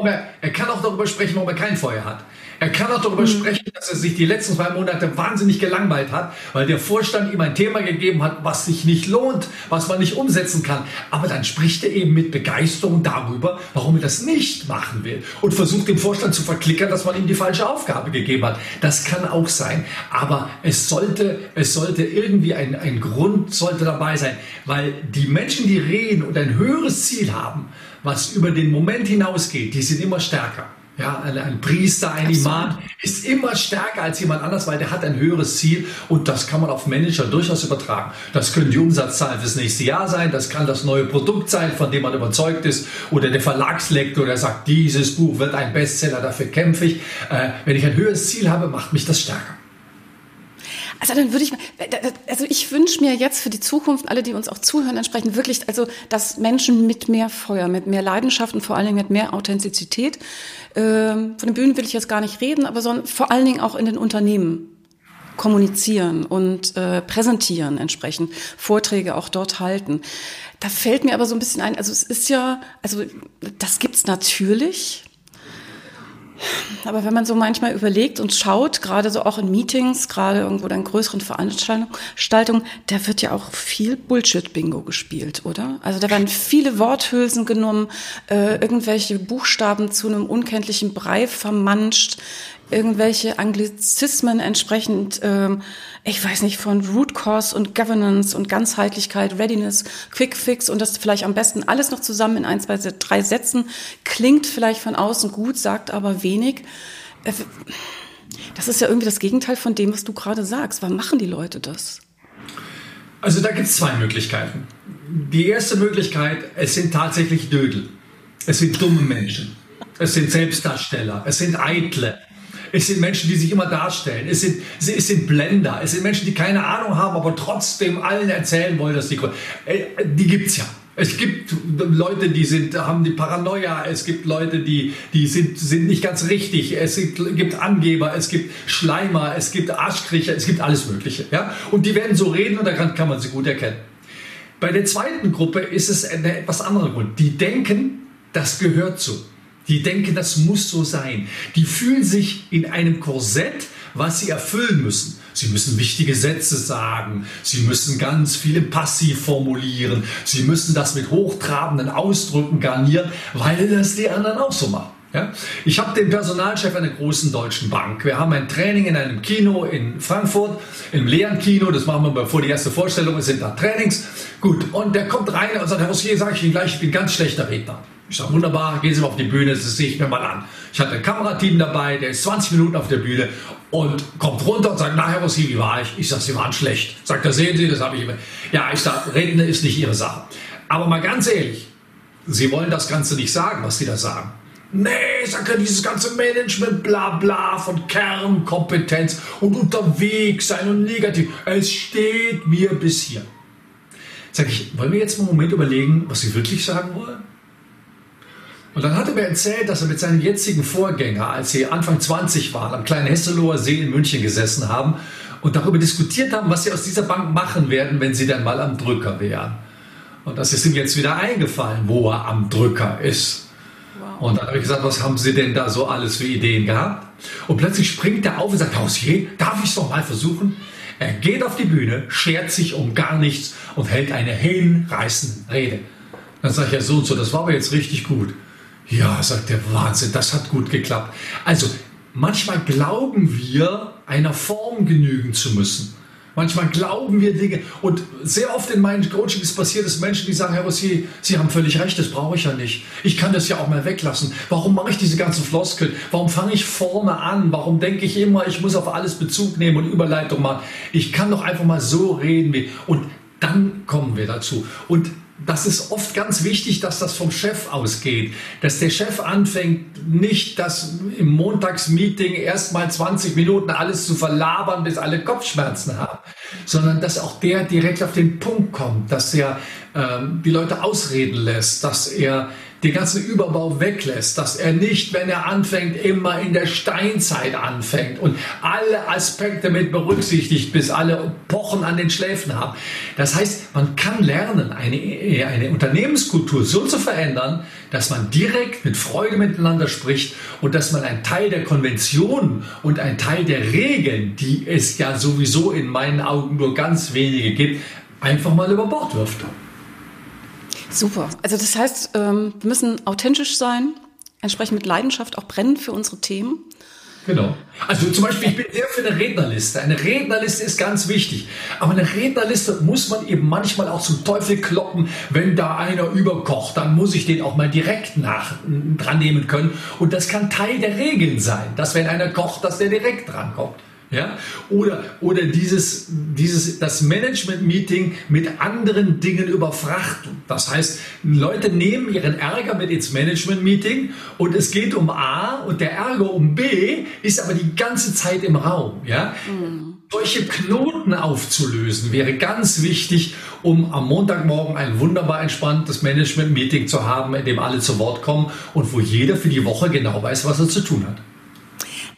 er kann auch darüber sprechen, warum er kein Feuer hat. Er kann auch darüber mhm. sprechen, dass er sich die letzten zwei Monate wahnsinnig gelangweilt hat, weil der Vorstand ihm ein Thema gegeben hat, was sich nicht lohnt, was man nicht umsetzen kann. Aber dann spricht er eben mit Begeisterung darüber, warum er das nicht machen will und versucht dem Vorstand zu verklickern, dass man ihm die falsche Aufgabe gegeben hat. Das kann auch sein. Aber es sollte, es sollte irgendwie ein, ein Grund sollte dabei sein, weil die Menschen, die reden und ein höheres Ziel haben, was über den Moment hinausgeht, die sind immer stärker. Ja, ein, ein Priester, ein Imam ist immer stärker als jemand anders, weil der hat ein höheres Ziel und das kann man auf Manager durchaus übertragen. Das können die Umsatzzahlen fürs nächste Jahr sein, das kann das neue Produkt sein, von dem man überzeugt ist oder der Verlagslektor, der sagt, dieses Buch wird ein Bestseller, dafür kämpfe ich. Äh, wenn ich ein höheres Ziel habe, macht mich das stärker. Also dann würde ich, also ich wünsche mir jetzt für die Zukunft, alle, die uns auch zuhören, entsprechend wirklich, also dass Menschen mit mehr Feuer, mit mehr Leidenschaft und vor allen Dingen mit mehr Authentizität, äh, von den Bühnen will ich jetzt gar nicht reden, aber sondern vor allen Dingen auch in den Unternehmen kommunizieren und äh, präsentieren entsprechend, Vorträge auch dort halten. Da fällt mir aber so ein bisschen ein, also es ist ja, also das gibt's natürlich, aber wenn man so manchmal überlegt und schaut, gerade so auch in Meetings, gerade irgendwo in größeren Veranstaltungen, da wird ja auch viel Bullshit-Bingo gespielt, oder? Also da werden viele Worthülsen genommen, äh, irgendwelche Buchstaben zu einem unkenntlichen Brei vermanscht, irgendwelche Anglizismen entsprechend, ähm, ich weiß nicht, von Root Cause und Governance und Ganzheitlichkeit, Readiness, Quick Fix und das vielleicht am besten alles noch zusammen in ein, zwei, drei Sätzen, klingt vielleicht von außen gut, sagt aber wenig. Äh, das ist ja irgendwie das Gegenteil von dem, was du gerade sagst. Warum machen die Leute das? Also da gibt es zwei Möglichkeiten. Die erste Möglichkeit, es sind tatsächlich Dödel. Es sind dumme Menschen. Es sind Selbstdarsteller. Es sind Eitle. Es sind Menschen, die sich immer darstellen. Es sind, es sind Blender. Es sind Menschen, die keine Ahnung haben, aber trotzdem allen erzählen wollen, dass die. Die gibt's ja. Es gibt Leute, die sind, haben die Paranoia. Es gibt Leute, die, die sind, sind nicht ganz richtig. Es gibt Angeber, es gibt Schleimer, es gibt Arschkriecher, es gibt alles Mögliche. Ja? Und die werden so reden und daran kann man sie gut erkennen. Bei der zweiten Gruppe ist es ein etwas anderer Grund. Die denken, das gehört so. Die denken, das muss so sein. Die fühlen sich in einem Korsett, was sie erfüllen müssen. Sie müssen wichtige Sätze sagen. Sie müssen ganz viele Passiv formulieren. Sie müssen das mit hochtrabenden Ausdrücken garnieren, weil das die anderen auch so machen. Ja? Ich habe den Personalchef einer großen deutschen Bank. Wir haben ein Training in einem Kino in Frankfurt, im leeren Kino. Das machen wir bevor die erste Vorstellung ist, sind da Trainings. Gut, und der kommt rein und sagt, Herr Rossier, sage ich Ihnen gleich, ich bin ganz schlechter Redner. Ich sage, wunderbar, gehen Sie mal auf die Bühne, das sehe ich mir mal an. Ich hatte ein Kamerateam dabei, der ist 20 Minuten auf der Bühne und kommt runter und sagt, na Herr Rossi, wie war ich? Ich sage, Sie waren schlecht. Sagt er, sehen Sie, das habe ich immer. Ja, ich sage, Reden ist nicht Ihre Sache. Aber mal ganz ehrlich, Sie wollen das Ganze nicht sagen, was Sie da sagen. Nee, sagt er, dieses ganze Management, bla bla, von Kernkompetenz und unterwegs sein und negativ. Es steht mir bis hier. Sag ich, wollen wir jetzt mal einen Moment überlegen, was Sie wirklich sagen wollen? Und dann hat er mir erzählt, dass er mit seinem jetzigen Vorgänger, als sie Anfang 20 waren, am kleinen Hesseloher See in München gesessen haben und darüber diskutiert haben, was sie aus dieser Bank machen werden, wenn sie dann mal am Drücker wären. Und das ist ihm jetzt wieder eingefallen, wo er am Drücker ist. Wow. Und dann habe ich gesagt, was haben Sie denn da so alles für Ideen gehabt? Und plötzlich springt er auf und sagt, Hausier, darf ich es doch mal versuchen? Er geht auf die Bühne, schert sich um gar nichts und hält eine hinreißende Rede. Dann sage ich ja so und so, das war aber jetzt richtig gut. Ja, sagt der Wahnsinn, das hat gut geklappt. Also manchmal glauben wir, einer Form genügen zu müssen. Manchmal glauben wir Dinge. Und sehr oft in meinen Coachings passiert es Menschen, die sagen, Herr Rossier, Sie haben völlig recht, das brauche ich ja nicht. Ich kann das ja auch mal weglassen. Warum mache ich diese ganzen Floskeln? Warum fange ich vorne an? Warum denke ich immer, ich muss auf alles Bezug nehmen und Überleitung machen? Ich kann doch einfach mal so reden. Wie, und dann kommen wir dazu. Und das ist oft ganz wichtig, dass das vom Chef ausgeht. Dass der Chef anfängt, nicht das im Montagsmeeting erstmal 20 Minuten alles zu verlabern, bis alle Kopfschmerzen haben, sondern dass auch der direkt auf den Punkt kommt, dass er ähm, die Leute ausreden lässt, dass er den ganzen Überbau weglässt, dass er nicht, wenn er anfängt, immer in der Steinzeit anfängt und alle Aspekte mit berücksichtigt, bis alle Pochen an den Schläfen haben. Das heißt, man kann lernen, eine, eine Unternehmenskultur so zu verändern, dass man direkt mit Freude miteinander spricht und dass man einen Teil der Konventionen und einen Teil der Regeln, die es ja sowieso in meinen Augen nur ganz wenige gibt, einfach mal über Bord wirft. Super. Also das heißt, ähm, wir müssen authentisch sein, entsprechend mit Leidenschaft auch brennen für unsere Themen. Genau. Also zum Beispiel, ich bin sehr für eine Rednerliste. Eine Rednerliste ist ganz wichtig. Aber eine Rednerliste muss man eben manchmal auch zum Teufel kloppen. Wenn da einer überkocht, dann muss ich den auch mal direkt nach, dran nehmen können. Und das kann Teil der Regeln sein, dass wenn einer kocht, dass der direkt drankommt. Ja? Oder, oder dieses, dieses, das Management-Meeting mit anderen Dingen überfrachten. Das heißt, Leute nehmen ihren Ärger mit ins Management-Meeting und es geht um A und der Ärger um B ist aber die ganze Zeit im Raum. Ja? Mhm. Solche Knoten aufzulösen wäre ganz wichtig, um am Montagmorgen ein wunderbar entspanntes Management-Meeting zu haben, in dem alle zu Wort kommen und wo jeder für die Woche genau weiß, was er zu tun hat.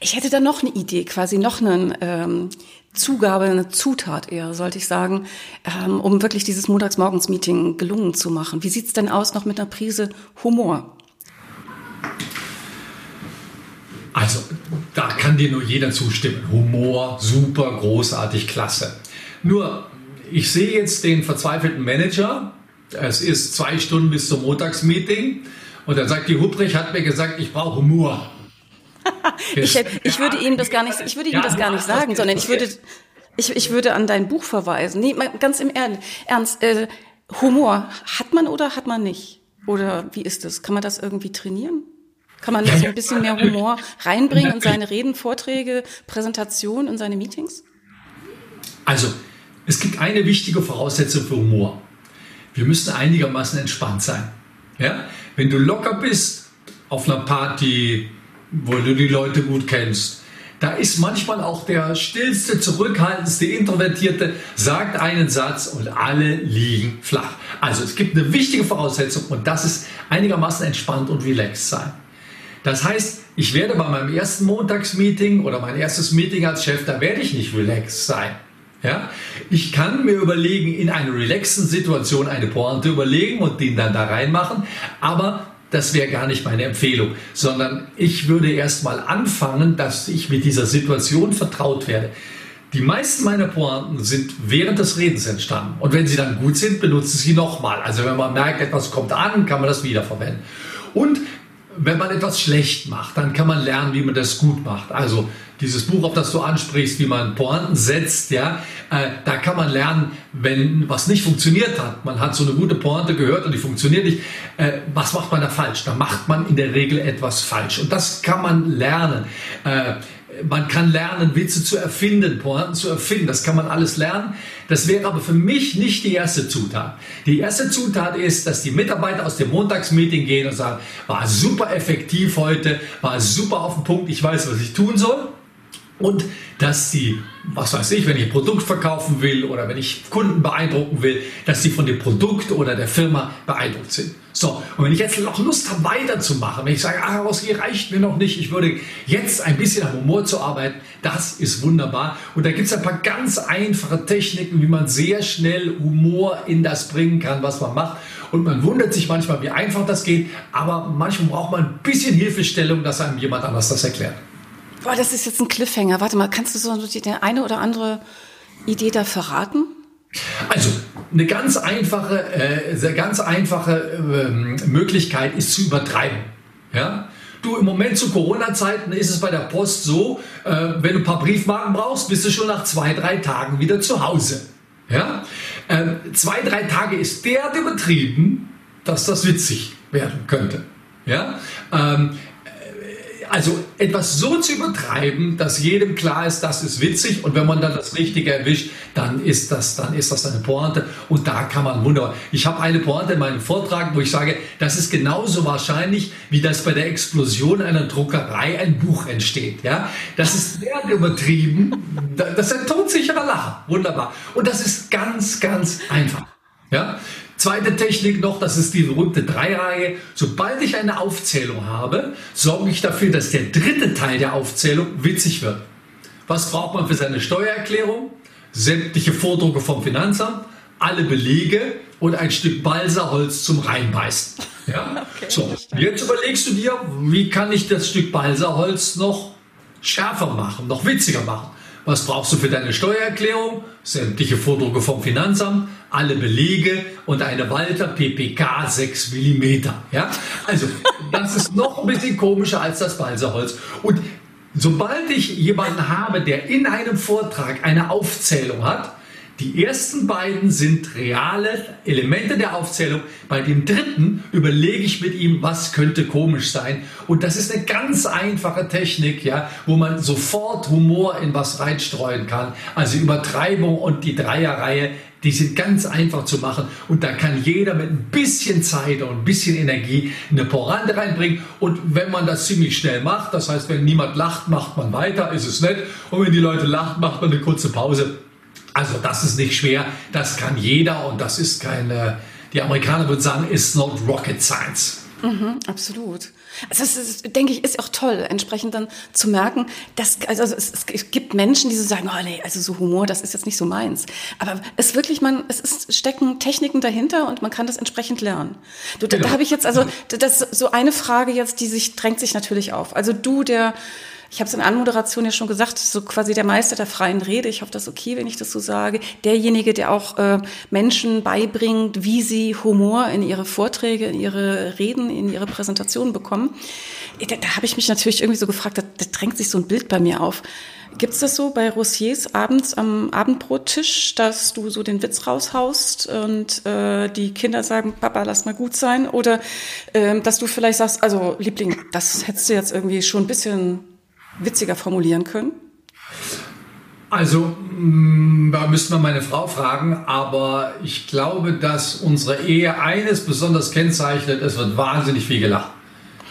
Ich hätte da noch eine Idee, quasi noch eine ähm, Zugabe, eine Zutat eher, sollte ich sagen, ähm, um wirklich dieses Montagsmorgens-Meeting gelungen zu machen. Wie sieht's denn aus noch mit einer Prise Humor? Also, da kann dir nur jeder zustimmen. Humor, super, großartig, klasse. Nur, ich sehe jetzt den verzweifelten Manager. Es ist zwei Stunden bis zum Montagsmeeting. Und dann sagt die Hubrich, hat mir gesagt, ich brauche Humor ich, ich würde Ihnen das gar nicht, ich würde Ihnen das gar nicht sagen, sondern ich würde, ich, ich würde an dein Buch verweisen. Nee, ganz im Ernst, äh, Humor hat man oder hat man nicht? Oder wie ist das? Kann man das irgendwie trainieren? Kann man so ein bisschen mehr Humor reinbringen in seine Reden, Vorträge, Präsentationen, in seine Meetings? Also, es gibt eine wichtige Voraussetzung für Humor. Wir müssen einigermaßen entspannt sein. Ja? Wenn du locker bist auf einer Party, wo du die Leute gut kennst. Da ist manchmal auch der stillste, zurückhaltendste, introvertierte, sagt einen Satz und alle liegen flach. Also es gibt eine wichtige Voraussetzung und das ist einigermaßen entspannt und relaxed sein. Das heißt, ich werde bei meinem ersten Montagsmeeting oder mein erstes Meeting als Chef, da werde ich nicht relaxed sein. Ja? Ich kann mir überlegen, in einer relaxten Situation eine Pointe überlegen und den dann da reinmachen, aber das wäre gar nicht meine Empfehlung, sondern ich würde erst mal anfangen, dass ich mit dieser Situation vertraut werde. Die meisten meiner Pointen sind während des Redens entstanden. Und wenn sie dann gut sind, benutze sie nochmal. Also wenn man merkt, etwas kommt an, kann man das wiederverwenden. Und wenn man etwas schlecht macht, dann kann man lernen, wie man das gut macht. Also dieses Buch, auf das du ansprichst, wie man Pointen setzt, ja, äh, da kann man lernen, wenn was nicht funktioniert hat. Man hat so eine gute Pointe gehört und die funktioniert nicht. Äh, was macht man da falsch? Da macht man in der Regel etwas falsch. Und das kann man lernen. Äh, man kann lernen, Witze zu erfinden, Pointen zu erfinden. Das kann man alles lernen. Das wäre aber für mich nicht die erste Zutat. Die erste Zutat ist, dass die Mitarbeiter aus dem Montagsmeeting gehen und sagen, war super effektiv heute, war super auf den Punkt, ich weiß, was ich tun soll und dass sie, was weiß ich, wenn ich ein Produkt verkaufen will oder wenn ich Kunden beeindrucken will, dass sie von dem Produkt oder der Firma beeindruckt sind. So, und wenn ich jetzt noch Lust habe, weiterzumachen, wenn ich sage, ah, hier reicht mir noch nicht, ich würde jetzt ein bisschen am Humor zu arbeiten, das ist wunderbar. Und da gibt es ein paar ganz einfache Techniken, wie man sehr schnell Humor in das bringen kann, was man macht. Und man wundert sich manchmal, wie einfach das geht, aber manchmal braucht man ein bisschen Hilfestellung, dass einem jemand anders das erklärt. Boah, das ist jetzt ein Cliffhanger. Warte mal, kannst du so die eine oder andere Idee da verraten? Also eine ganz einfache, äh, ganz einfache äh, Möglichkeit ist zu übertreiben. Ja? Du, im Moment zu Corona-Zeiten ist es bei der Post so, äh, wenn du ein paar Briefmarken brauchst, bist du schon nach zwei, drei Tagen wieder zu Hause. Ja? Ähm, zwei, drei Tage ist derart übertrieben, dass das witzig werden könnte. Ja? Ähm, also etwas so zu übertreiben, dass jedem klar ist, das ist witzig und wenn man dann das Richtige erwischt, dann ist das, dann ist das eine Pointe und da kann man wunderbar. Ich habe eine Pointe in meinem Vortrag, wo ich sage, das ist genauso wahrscheinlich, wie das bei der Explosion einer Druckerei ein Buch entsteht. Ja, das ist sehr übertrieben. Das ist ein todsicherer Lacher. Wunderbar. Und das ist ganz, ganz einfach. Ja, Zweite Technik noch, das ist die berühmte Dreireihe. Sobald ich eine Aufzählung habe, sorge ich dafür, dass der dritte Teil der Aufzählung witzig wird. Was braucht man für seine Steuererklärung? Sämtliche Vordrucke vom Finanzamt, alle Belege und ein Stück Balsaholz zum Reinbeißen. Ja? Okay, so, jetzt überlegst du dir, wie kann ich das Stück Balsaholz noch schärfer machen, noch witziger machen? Was brauchst du für deine Steuererklärung? Sämtliche Vordrucke vom Finanzamt, alle Belege und eine Walter PPK 6 mm. Ja? Also, das ist noch ein bisschen komischer als das Balsaholz. Und sobald ich jemanden habe, der in einem Vortrag eine Aufzählung hat, die ersten beiden sind reale Elemente der Aufzählung. Bei dem dritten überlege ich mit ihm, was könnte komisch sein. Und das ist eine ganz einfache Technik, ja, wo man sofort Humor in was reinstreuen kann. Also Übertreibung und die Dreierreihe, die sind ganz einfach zu machen. Und da kann jeder mit ein bisschen Zeit und ein bisschen Energie eine Porante reinbringen. Und wenn man das ziemlich schnell macht, das heißt, wenn niemand lacht, macht man weiter, ist es nett. Und wenn die Leute lachen, macht man eine kurze Pause also das ist nicht schwer, das kann jeder und das ist keine, die Amerikaner würden sagen, it's not rocket science. Mhm, absolut. Also das ist, denke ich, ist auch toll, entsprechend dann zu merken, dass also es, es, gibt Menschen, die so sagen, oh nee, also so Humor, das ist jetzt nicht so meins. Aber es wirklich, man, es ist, stecken Techniken dahinter und man kann das entsprechend lernen. Du, genau. Da, da habe ich jetzt also das so eine Frage jetzt, die sich drängt sich natürlich auf. Also du, der ich habe es in Anmoderation ja schon gesagt, so quasi der Meister der freien Rede. Ich hoffe, das ist okay, wenn ich das so sage. Derjenige, der auch äh, Menschen beibringt, wie sie Humor in ihre Vorträge, in ihre Reden, in ihre Präsentationen bekommen. Da, da habe ich mich natürlich irgendwie so gefragt, da, da drängt sich so ein Bild bei mir auf. Gibt es das so bei Rossiers abends am Abendbrottisch, dass du so den Witz raushaust und äh, die Kinder sagen, Papa, lass mal gut sein? Oder äh, dass du vielleicht sagst, also Liebling, das hättest du jetzt irgendwie schon ein bisschen witziger formulieren können? Also, mm, da müsste man meine Frau fragen, aber ich glaube, dass unsere Ehe eines besonders kennzeichnet, es wird wahnsinnig viel gelacht.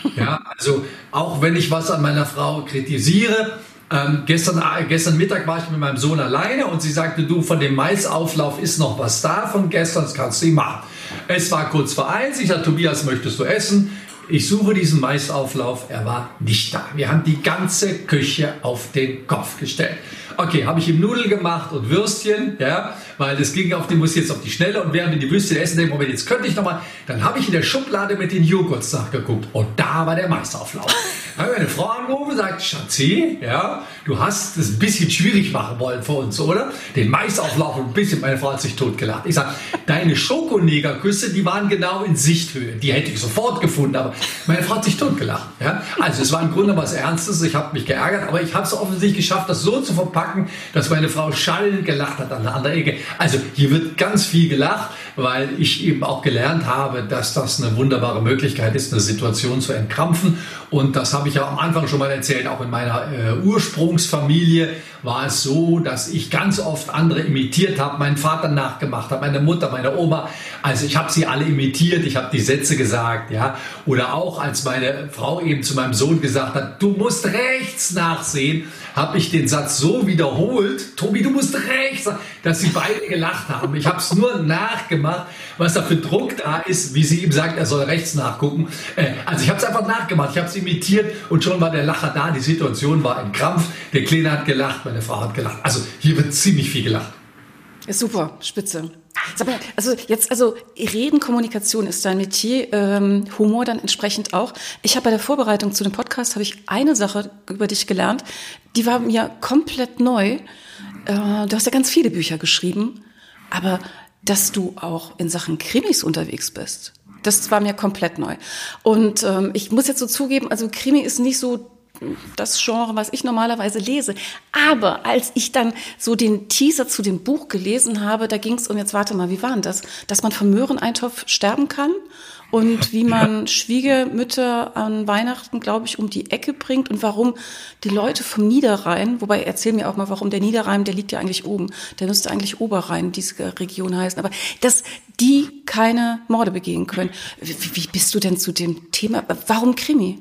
Ja, also auch wenn ich was an meiner Frau kritisiere, ähm, gestern, äh, gestern Mittag war ich mit meinem Sohn alleine und sie sagte, du, von dem Maisauflauf ist noch was da von gestern, das kannst du ihm machen. Es war kurz vor eins, ich sagte, Tobias, möchtest du essen? Ich suche diesen Maisauflauf, er war nicht da. Wir haben die ganze Küche auf den Kopf gestellt. Okay, habe ich ihm Nudeln gemacht und Würstchen, ja, weil das ging auf die, muss jetzt auf die Schnelle und während wir die Würstchen essen, denke Moment, jetzt könnte ich noch mal, dann habe ich in der Schublade mit den Joghurts nachgeguckt und da war der Maisauflauf. Dann habe ich meine Frau angerufen sagt, Schatzi, ja, du hast es ein bisschen schwierig machen wollen für uns, oder? Den Maisauflauf ein bisschen, meine Frau hat sich totgelacht. Ich sage, deine Schokonegerküsse, die waren genau in Sichthöhe. Die hätte ich sofort gefunden, aber meine Frau hat sich totgelacht. Ja? Also es war im Grunde was Ernstes, ich habe mich geärgert, aber ich habe es offensichtlich geschafft, das so zu verpacken, dass meine Frau schallend gelacht hat an der anderen Ecke. Also hier wird ganz viel gelacht, weil ich eben auch gelernt habe, dass das eine wunderbare Möglichkeit ist, eine Situation zu entkrampfen. Und das habe ich ja am Anfang schon mal erzählt, auch in meiner äh, Ursprungsfamilie war es so, dass ich ganz oft andere imitiert habe, meinen Vater nachgemacht habe, meine Mutter, meine Oma. Also ich habe sie alle imitiert, ich habe die Sätze gesagt, ja. Oder auch als meine Frau eben zu meinem Sohn gesagt hat, du musst rechts nachsehen, habe ich den Satz so wiederholt, Tobi, du musst rechts, dass sie beide gelacht haben. Ich habe es nur nachgemacht, was da für Druck da ist, wie sie ihm sagt, er soll rechts nachgucken. Äh, also ich habe es einfach nachgemacht, ich habe imitiert und schon war der Lacher da. Die Situation war ein Krampf. Der Kleine hat gelacht, meine Frau hat gelacht. Also hier wird ziemlich viel gelacht. Ist super, spitze. Also jetzt, also Reden, Kommunikation ist dein Metier, ähm, Humor dann entsprechend auch. Ich habe bei der Vorbereitung zu dem Podcast habe ich eine Sache über dich gelernt, die war mir komplett neu. Äh, du hast ja ganz viele Bücher geschrieben, aber dass du auch in Sachen Krimis unterwegs bist, das war mir komplett neu. Und ähm, ich muss jetzt so zugeben, also Krimi ist nicht so das Genre, was ich normalerweise lese. Aber als ich dann so den Teaser zu dem Buch gelesen habe, da ging es um, jetzt warte mal, wie war denn das? Dass man vom Möhreneintopf sterben kann und wie man ja. Schwiegermütter an Weihnachten, glaube ich, um die Ecke bringt und warum die Leute vom Niederrhein, wobei erzähl mir auch mal, warum der Niederrhein, der liegt ja eigentlich oben, der müsste eigentlich Oberrhein, diese Region heißen, aber dass die keine Morde begehen können. Wie, wie bist du denn zu dem Thema? Warum Krimi?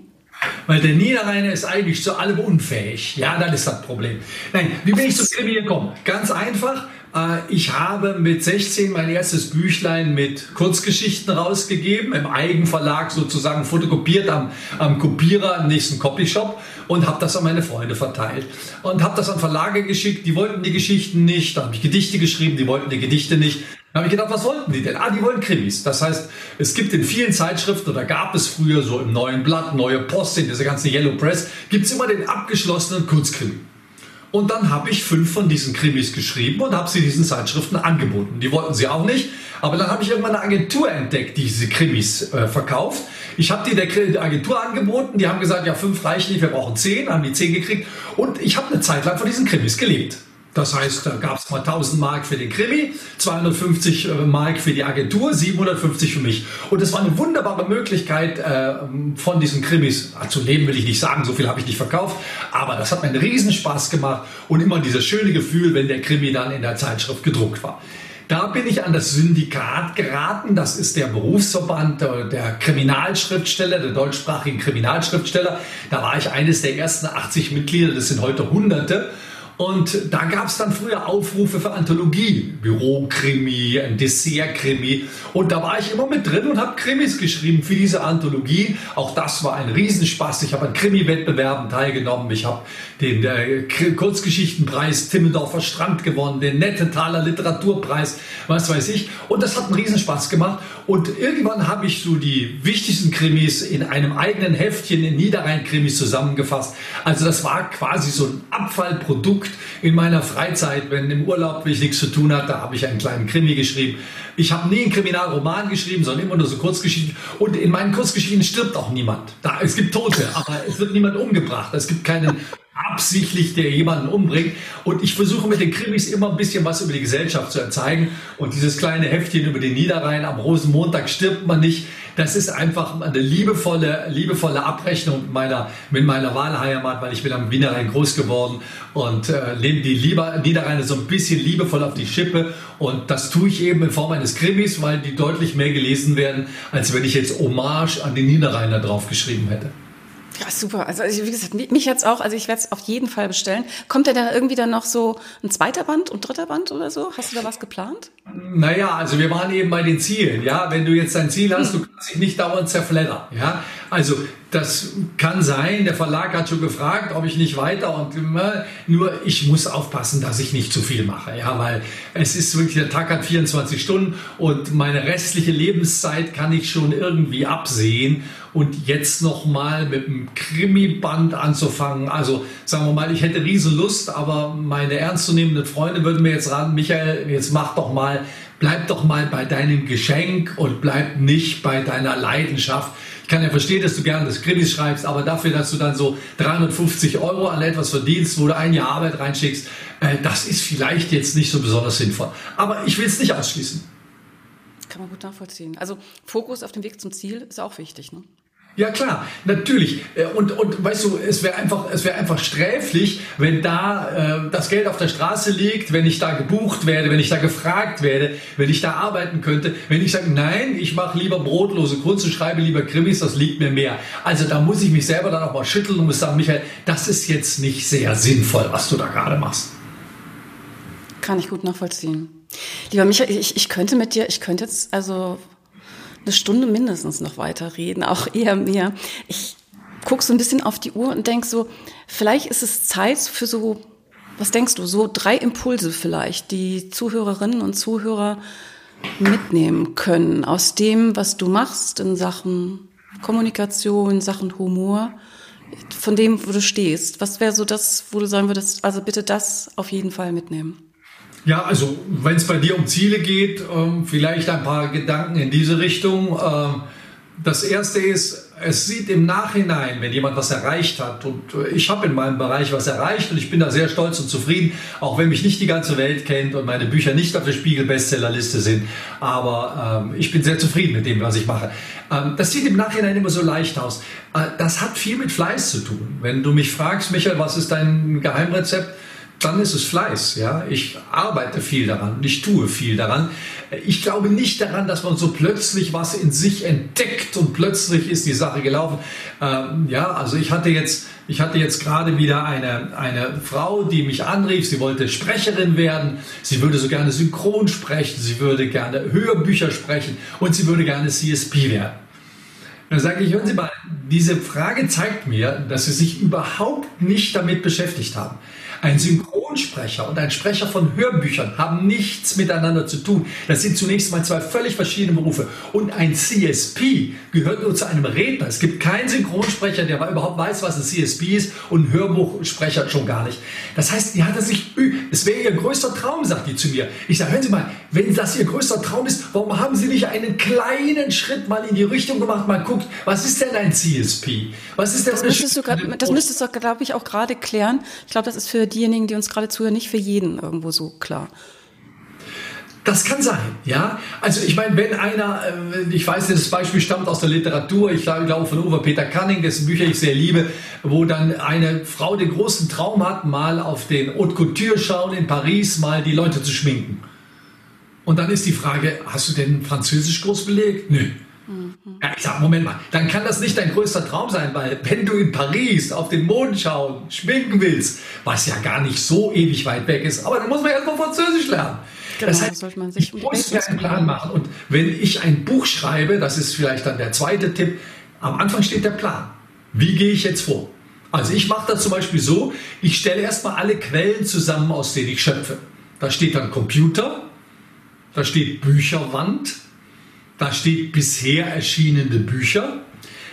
Weil der Niederrheiner ist eigentlich zu allem unfähig. Ja, das ist das Problem. Nein, wie bin ich zum Krimi gekommen? Ganz einfach. Äh, ich habe mit 16 mein erstes Büchlein mit Kurzgeschichten rausgegeben, im Eigenverlag sozusagen fotokopiert am, am Kopierer im nächsten Copyshop und habe das an meine Freunde verteilt. Und habe das an Verlage geschickt, die wollten die Geschichten nicht. Da habe ich Gedichte geschrieben, die wollten die Gedichte nicht. Da habe ich gedacht, was wollten die denn? Ah, die wollen Krimis. Das heißt, es gibt in vielen Zeitschriften, oder gab es früher so im Neuen Blatt, Neue Post, in dieser ganzen Yellow Press, gibt es immer den abgeschlossenen Kurzkrimi. Und dann habe ich fünf von diesen Krimis geschrieben und habe sie diesen Zeitschriften angeboten. Die wollten sie auch nicht. Aber dann habe ich irgendwann eine Agentur entdeckt, die diese Krimis äh, verkauft. Ich habe die der Agentur angeboten. Die haben gesagt, ja, fünf reichen nicht, wir brauchen zehn. Haben die zehn gekriegt. Und ich habe eine Zeit lang von diesen Krimis gelebt. Das heißt, da gab es mal 1000 Mark für den Krimi, 250 äh, Mark für die Agentur, 750 für mich. Und es war eine wunderbare Möglichkeit, äh, von diesen Krimis zu leben, will ich nicht sagen, so viel habe ich nicht verkauft, aber das hat mir einen Riesenspaß gemacht und immer dieses schöne Gefühl, wenn der Krimi dann in der Zeitschrift gedruckt war. Da bin ich an das Syndikat geraten. Das ist der Berufsverband der Kriminalschriftsteller, der deutschsprachigen Kriminalschriftsteller. Da war ich eines der ersten 80 Mitglieder. Das sind heute Hunderte. Und da gab es dann früher Aufrufe für Anthologie, Bürokrimi, ein Dessertkrimi. Und da war ich immer mit drin und habe Krimis geschrieben für diese Anthologie. Auch das war ein Riesenspaß. Ich habe an Krimi-Wettbewerben teilgenommen. Ich habe den äh, Kurzgeschichtenpreis Timmendorfer Strand gewonnen, den Nettetaler Literaturpreis, was weiß ich. Und das hat einen Riesenspaß gemacht. Und irgendwann habe ich so die wichtigsten Krimis in einem eigenen Heftchen in Niederrhein-Krimis zusammengefasst. Also das war quasi so ein Abfallprodukt in meiner Freizeit, wenn im Urlaub, ich nichts zu tun hatte, habe ich einen kleinen Krimi geschrieben. Ich habe nie einen Kriminalroman geschrieben, sondern immer nur so Kurzgeschichten. Und in meinen Kurzgeschichten stirbt auch niemand. Da, es gibt Tote, aber es wird niemand umgebracht. Es gibt keinen absichtlich, der jemanden umbringt. Und ich versuche mit den Krimis immer ein bisschen was über die Gesellschaft zu erzeigen. Und dieses kleine Heftchen über den Niederrhein, am Rosenmontag stirbt man nicht. Das ist einfach eine liebevolle, liebevolle Abrechnung mit meiner, mit meiner Wahlheimat, weil ich bin am Niederrhein groß geworden und äh, nehme die Lieber, Niederrheine so ein bisschen liebevoll auf die Schippe. Und das tue ich eben in Form eines Krimis, weil die deutlich mehr gelesen werden, als wenn ich jetzt Hommage an den Niederrheiner draufgeschrieben hätte. Ja, super. Also wie gesagt, mich jetzt auch, also ich werde es auf jeden Fall bestellen. Kommt denn da irgendwie dann noch so ein zweiter Band und dritter Band oder so? Hast du da was geplant? Naja, also wir waren eben bei den Zielen. Ja, wenn du jetzt ein Ziel hast, du kannst dich nicht dauernd zerfleddern. Ja, also das kann sein. Der Verlag hat schon gefragt, ob ich nicht weiter und nur ich muss aufpassen, dass ich nicht zu viel mache. Ja, weil es ist wirklich, der Tag hat 24 Stunden und meine restliche Lebenszeit kann ich schon irgendwie absehen. Und jetzt nochmal mit einem Krimi-Band anzufangen. Also sagen wir mal, ich hätte riesen Lust, aber meine ernstzunehmenden Freunde würden mir jetzt raten, Michael, jetzt mach doch mal, bleib doch mal bei deinem Geschenk und bleib nicht bei deiner Leidenschaft ich kann ja verstehen, dass du gerne das Krimis schreibst, aber dafür, dass du dann so 350 Euro an etwas verdienst, wo du ein Jahr Arbeit reinschickst, äh, das ist vielleicht jetzt nicht so besonders sinnvoll. Aber ich will es nicht ausschließen. Kann man gut nachvollziehen. Also Fokus auf dem Weg zum Ziel ist auch wichtig. Ne? Ja klar, natürlich. Äh, und, und weißt du, es wäre einfach, es einfach sträflich, wenn da äh, das Geld auf der Straße liegt, wenn ich da gebucht werde, wenn ich da gefragt werde, wenn ich da arbeiten könnte, wenn ich sage, nein, ich mache lieber brotlose Kunst und schreibe lieber Krimis, das liegt mir mehr. Also da muss ich mich selber dann auch mal schütteln und muss sagen, Michael, das ist jetzt nicht sehr sinnvoll, was du da gerade machst. Kann ich gut nachvollziehen. Lieber Michael, ich, ich könnte mit dir, ich könnte jetzt also eine Stunde mindestens noch weiter reden, auch eher mehr. Ich gucke so ein bisschen auf die Uhr und denke so, vielleicht ist es Zeit für so, was denkst du, so drei Impulse vielleicht, die Zuhörerinnen und Zuhörer mitnehmen können aus dem, was du machst in Sachen Kommunikation, Sachen Humor, von dem, wo du stehst. Was wäre so das, wo du sagen würdest, also bitte das auf jeden Fall mitnehmen? Ja, also wenn es bei dir um Ziele geht, ähm, vielleicht ein paar Gedanken in diese Richtung. Ähm, das erste ist, es sieht im Nachhinein, wenn jemand was erreicht hat, und äh, ich habe in meinem Bereich was erreicht und ich bin da sehr stolz und zufrieden, auch wenn mich nicht die ganze Welt kennt und meine Bücher nicht auf der Spiegel-Bestsellerliste sind, aber ähm, ich bin sehr zufrieden mit dem, was ich mache. Ähm, das sieht im Nachhinein immer so leicht aus. Äh, das hat viel mit Fleiß zu tun. Wenn du mich fragst, Michael, was ist dein Geheimrezept? Dann ist es Fleiß. Ja? Ich arbeite viel daran und ich tue viel daran. Ich glaube nicht daran, dass man so plötzlich was in sich entdeckt und plötzlich ist die Sache gelaufen. Ähm, ja, also ich hatte jetzt, ich hatte jetzt gerade wieder eine, eine Frau, die mich anrief. Sie wollte Sprecherin werden. Sie würde so gerne synchron sprechen. Sie würde gerne Hörbücher sprechen und sie würde gerne CSP werden. Dann sage ich, hören Sie mal, diese Frage zeigt mir, dass Sie sich überhaupt nicht damit beschäftigt haben. Ein Synchronsprecher und ein Sprecher von Hörbüchern haben nichts miteinander zu tun. Das sind zunächst mal zwei völlig verschiedene Berufe. Und ein CSP gehört nur zu einem Redner. Es gibt keinen Synchronsprecher, der überhaupt weiß, was ein CSP ist und ein Hörbuchsprecher schon gar nicht. Das heißt, die hat sich, es wäre ihr größter Traum, sagt die zu mir. Ich sage, hören Sie mal, wenn das Ihr größter Traum ist, warum haben Sie nicht einen kleinen Schritt mal in die Richtung gemacht, mal guckt, was ist denn ein CSP? Was ist denn das müsstest du, das müsstest du, glaube ich, auch gerade klären. Ich glaube, das ist für diejenigen, die uns gerade zuhören, nicht für jeden irgendwo so klar. Das kann sein, ja. Also ich meine, wenn einer, äh, ich weiß, das Beispiel stammt aus der Literatur, ich glaube von Uwe Peter Canning, dessen Bücher ich sehr liebe, wo dann eine Frau den großen Traum hat, mal auf den Haute Couture schauen in Paris, mal die Leute zu schminken. Und dann ist die Frage, hast du denn Französisch belegt? Nö. Mhm. Ja, ich sag, Moment mal, dann kann das nicht dein größter Traum sein, weil wenn du in Paris auf den Mond schauen, schminken willst, was ja gar nicht so ewig weit weg ist, aber dann muss man erstmal Französisch lernen. Genau, das heißt, sollte man sich ich muss mir einen Plan machen. Und wenn ich ein Buch schreibe, das ist vielleicht dann der zweite Tipp, am Anfang steht der Plan. Wie gehe ich jetzt vor? Also ich mache das zum Beispiel so, ich stelle erstmal alle Quellen zusammen, aus denen ich schöpfe. Da steht dann Computer, da steht Bücherwand, da steht bisher erschienene Bücher,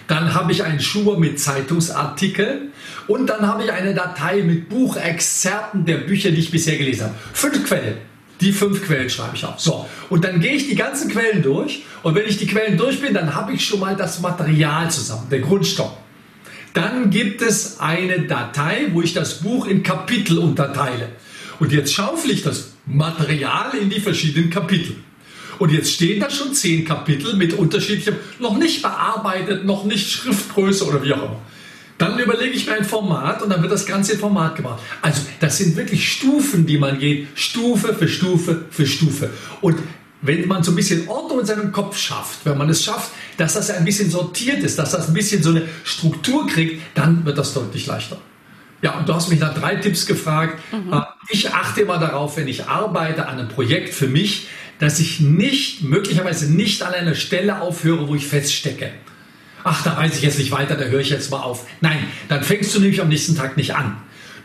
dann habe ich einen Schur mit Zeitungsartikeln und dann habe ich eine Datei mit Buchexzerpten der Bücher, die ich bisher gelesen habe. Fünf Quellen. Die fünf Quellen schreibe ich auf. So, und dann gehe ich die ganzen Quellen durch und wenn ich die Quellen durch bin, dann habe ich schon mal das Material zusammen, der Grundstock. Dann gibt es eine Datei, wo ich das Buch in Kapitel unterteile. Und jetzt schaufel ich das Material in die verschiedenen Kapitel. Und jetzt stehen da schon zehn Kapitel mit unterschiedlichem, noch nicht bearbeitet, noch nicht Schriftgröße oder wie auch immer. Dann überlege ich mir ein Format und dann wird das Ganze in Format gemacht. Also das sind wirklich Stufen, die man geht, Stufe für Stufe für Stufe. Und wenn man so ein bisschen Ordnung in seinem Kopf schafft, wenn man es schafft, dass das ein bisschen sortiert ist, dass das ein bisschen so eine Struktur kriegt, dann wird das deutlich leichter. Ja, und du hast mich nach drei Tipps gefragt. Mhm. Äh, ich achte immer darauf, wenn ich arbeite an einem Projekt für mich, dass ich nicht, möglicherweise nicht an einer Stelle aufhöre, wo ich feststecke. Ach, da weiß ich jetzt nicht weiter, da höre ich jetzt mal auf. Nein, dann fängst du nämlich am nächsten Tag nicht an.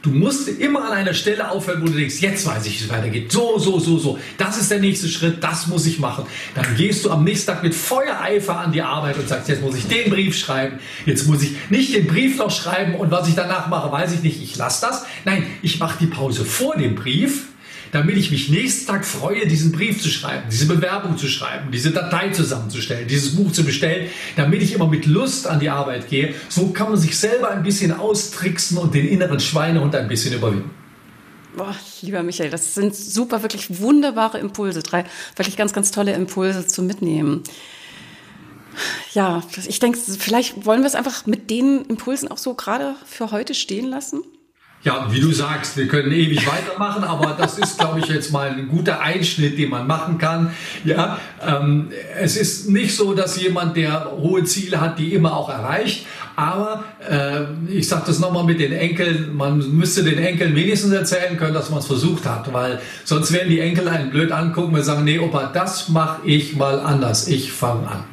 Du musst immer an einer Stelle aufhören, wo du denkst, jetzt weiß ich, wie es weitergeht. So, so, so, so. Das ist der nächste Schritt, das muss ich machen. Dann gehst du am nächsten Tag mit Feuereifer an die Arbeit und sagst, jetzt muss ich den Brief schreiben, jetzt muss ich nicht den Brief noch schreiben und was ich danach mache, weiß ich nicht. Ich lasse das. Nein, ich mache die Pause vor dem Brief damit ich mich nächsten Tag freue, diesen Brief zu schreiben, diese Bewerbung zu schreiben, diese Datei zusammenzustellen, dieses Buch zu bestellen, damit ich immer mit Lust an die Arbeit gehe. So kann man sich selber ein bisschen austricksen und den inneren Schweinehund ein bisschen überwinden. Boah, lieber Michael, das sind super, wirklich wunderbare Impulse. Drei wirklich ganz, ganz tolle Impulse zu mitnehmen. Ja, ich denke, vielleicht wollen wir es einfach mit den Impulsen auch so gerade für heute stehen lassen. Ja, wie du sagst, wir können ewig weitermachen, aber das ist, glaube ich, jetzt mal ein guter Einschnitt, den man machen kann. Ja, ähm, es ist nicht so, dass jemand, der hohe Ziele hat, die immer auch erreicht. Aber äh, ich sage das nochmal mit den Enkeln, man müsste den Enkeln wenigstens erzählen können, dass man es versucht hat, weil sonst werden die Enkel einen blöd angucken und sagen, nee, Opa, das mache ich mal anders, ich fange an.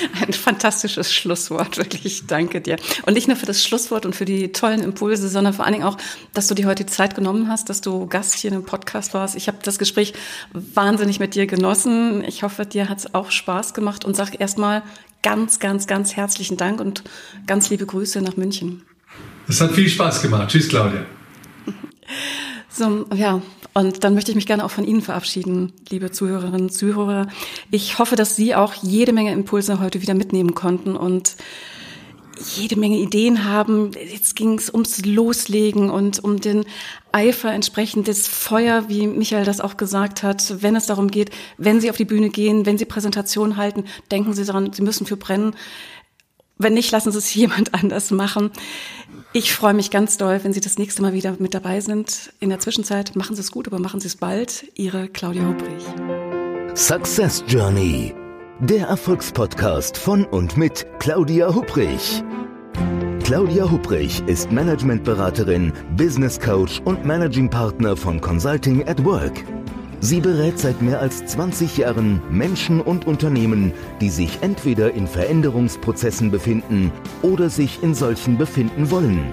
Ein fantastisches Schlusswort, wirklich. Danke dir. Und nicht nur für das Schlusswort und für die tollen Impulse, sondern vor allen Dingen auch, dass du dir heute die Zeit genommen hast, dass du Gast hier einem Podcast warst. Ich habe das Gespräch wahnsinnig mit dir genossen. Ich hoffe, dir hat es auch Spaß gemacht und sag erstmal ganz, ganz, ganz herzlichen Dank und ganz liebe Grüße nach München. Es hat viel Spaß gemacht. Tschüss, Claudia. So, ja, und dann möchte ich mich gerne auch von Ihnen verabschieden, liebe Zuhörerinnen und Zuhörer. Ich hoffe, dass Sie auch jede Menge Impulse heute wieder mitnehmen konnten und jede Menge Ideen haben. Jetzt ging es ums Loslegen und um den Eifer entsprechend des Feuer, wie Michael das auch gesagt hat, wenn es darum geht, wenn Sie auf die Bühne gehen, wenn Sie Präsentationen halten, denken Sie daran, Sie müssen für brennen. Wenn nicht, lassen Sie es jemand anders machen. Ich freue mich ganz doll, wenn Sie das nächste Mal wieder mit dabei sind. In der Zwischenzeit machen Sie es gut, aber machen Sie es bald. Ihre Claudia Hubrich. Success Journey. Der Erfolgspodcast von und mit Claudia Hubrich. Claudia Hubrich ist Managementberaterin, Business Coach und Managing Partner von Consulting at Work. Sie berät seit mehr als 20 Jahren Menschen und Unternehmen, die sich entweder in Veränderungsprozessen befinden oder sich in solchen befinden wollen.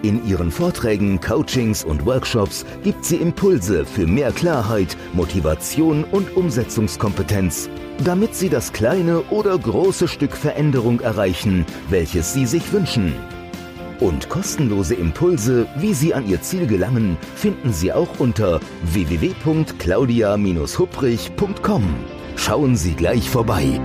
In ihren Vorträgen, Coachings und Workshops gibt sie Impulse für mehr Klarheit, Motivation und Umsetzungskompetenz, damit sie das kleine oder große Stück Veränderung erreichen, welches sie sich wünschen. Und kostenlose Impulse, wie Sie an Ihr Ziel gelangen, finden Sie auch unter www.claudia-hupprich.com. Schauen Sie gleich vorbei.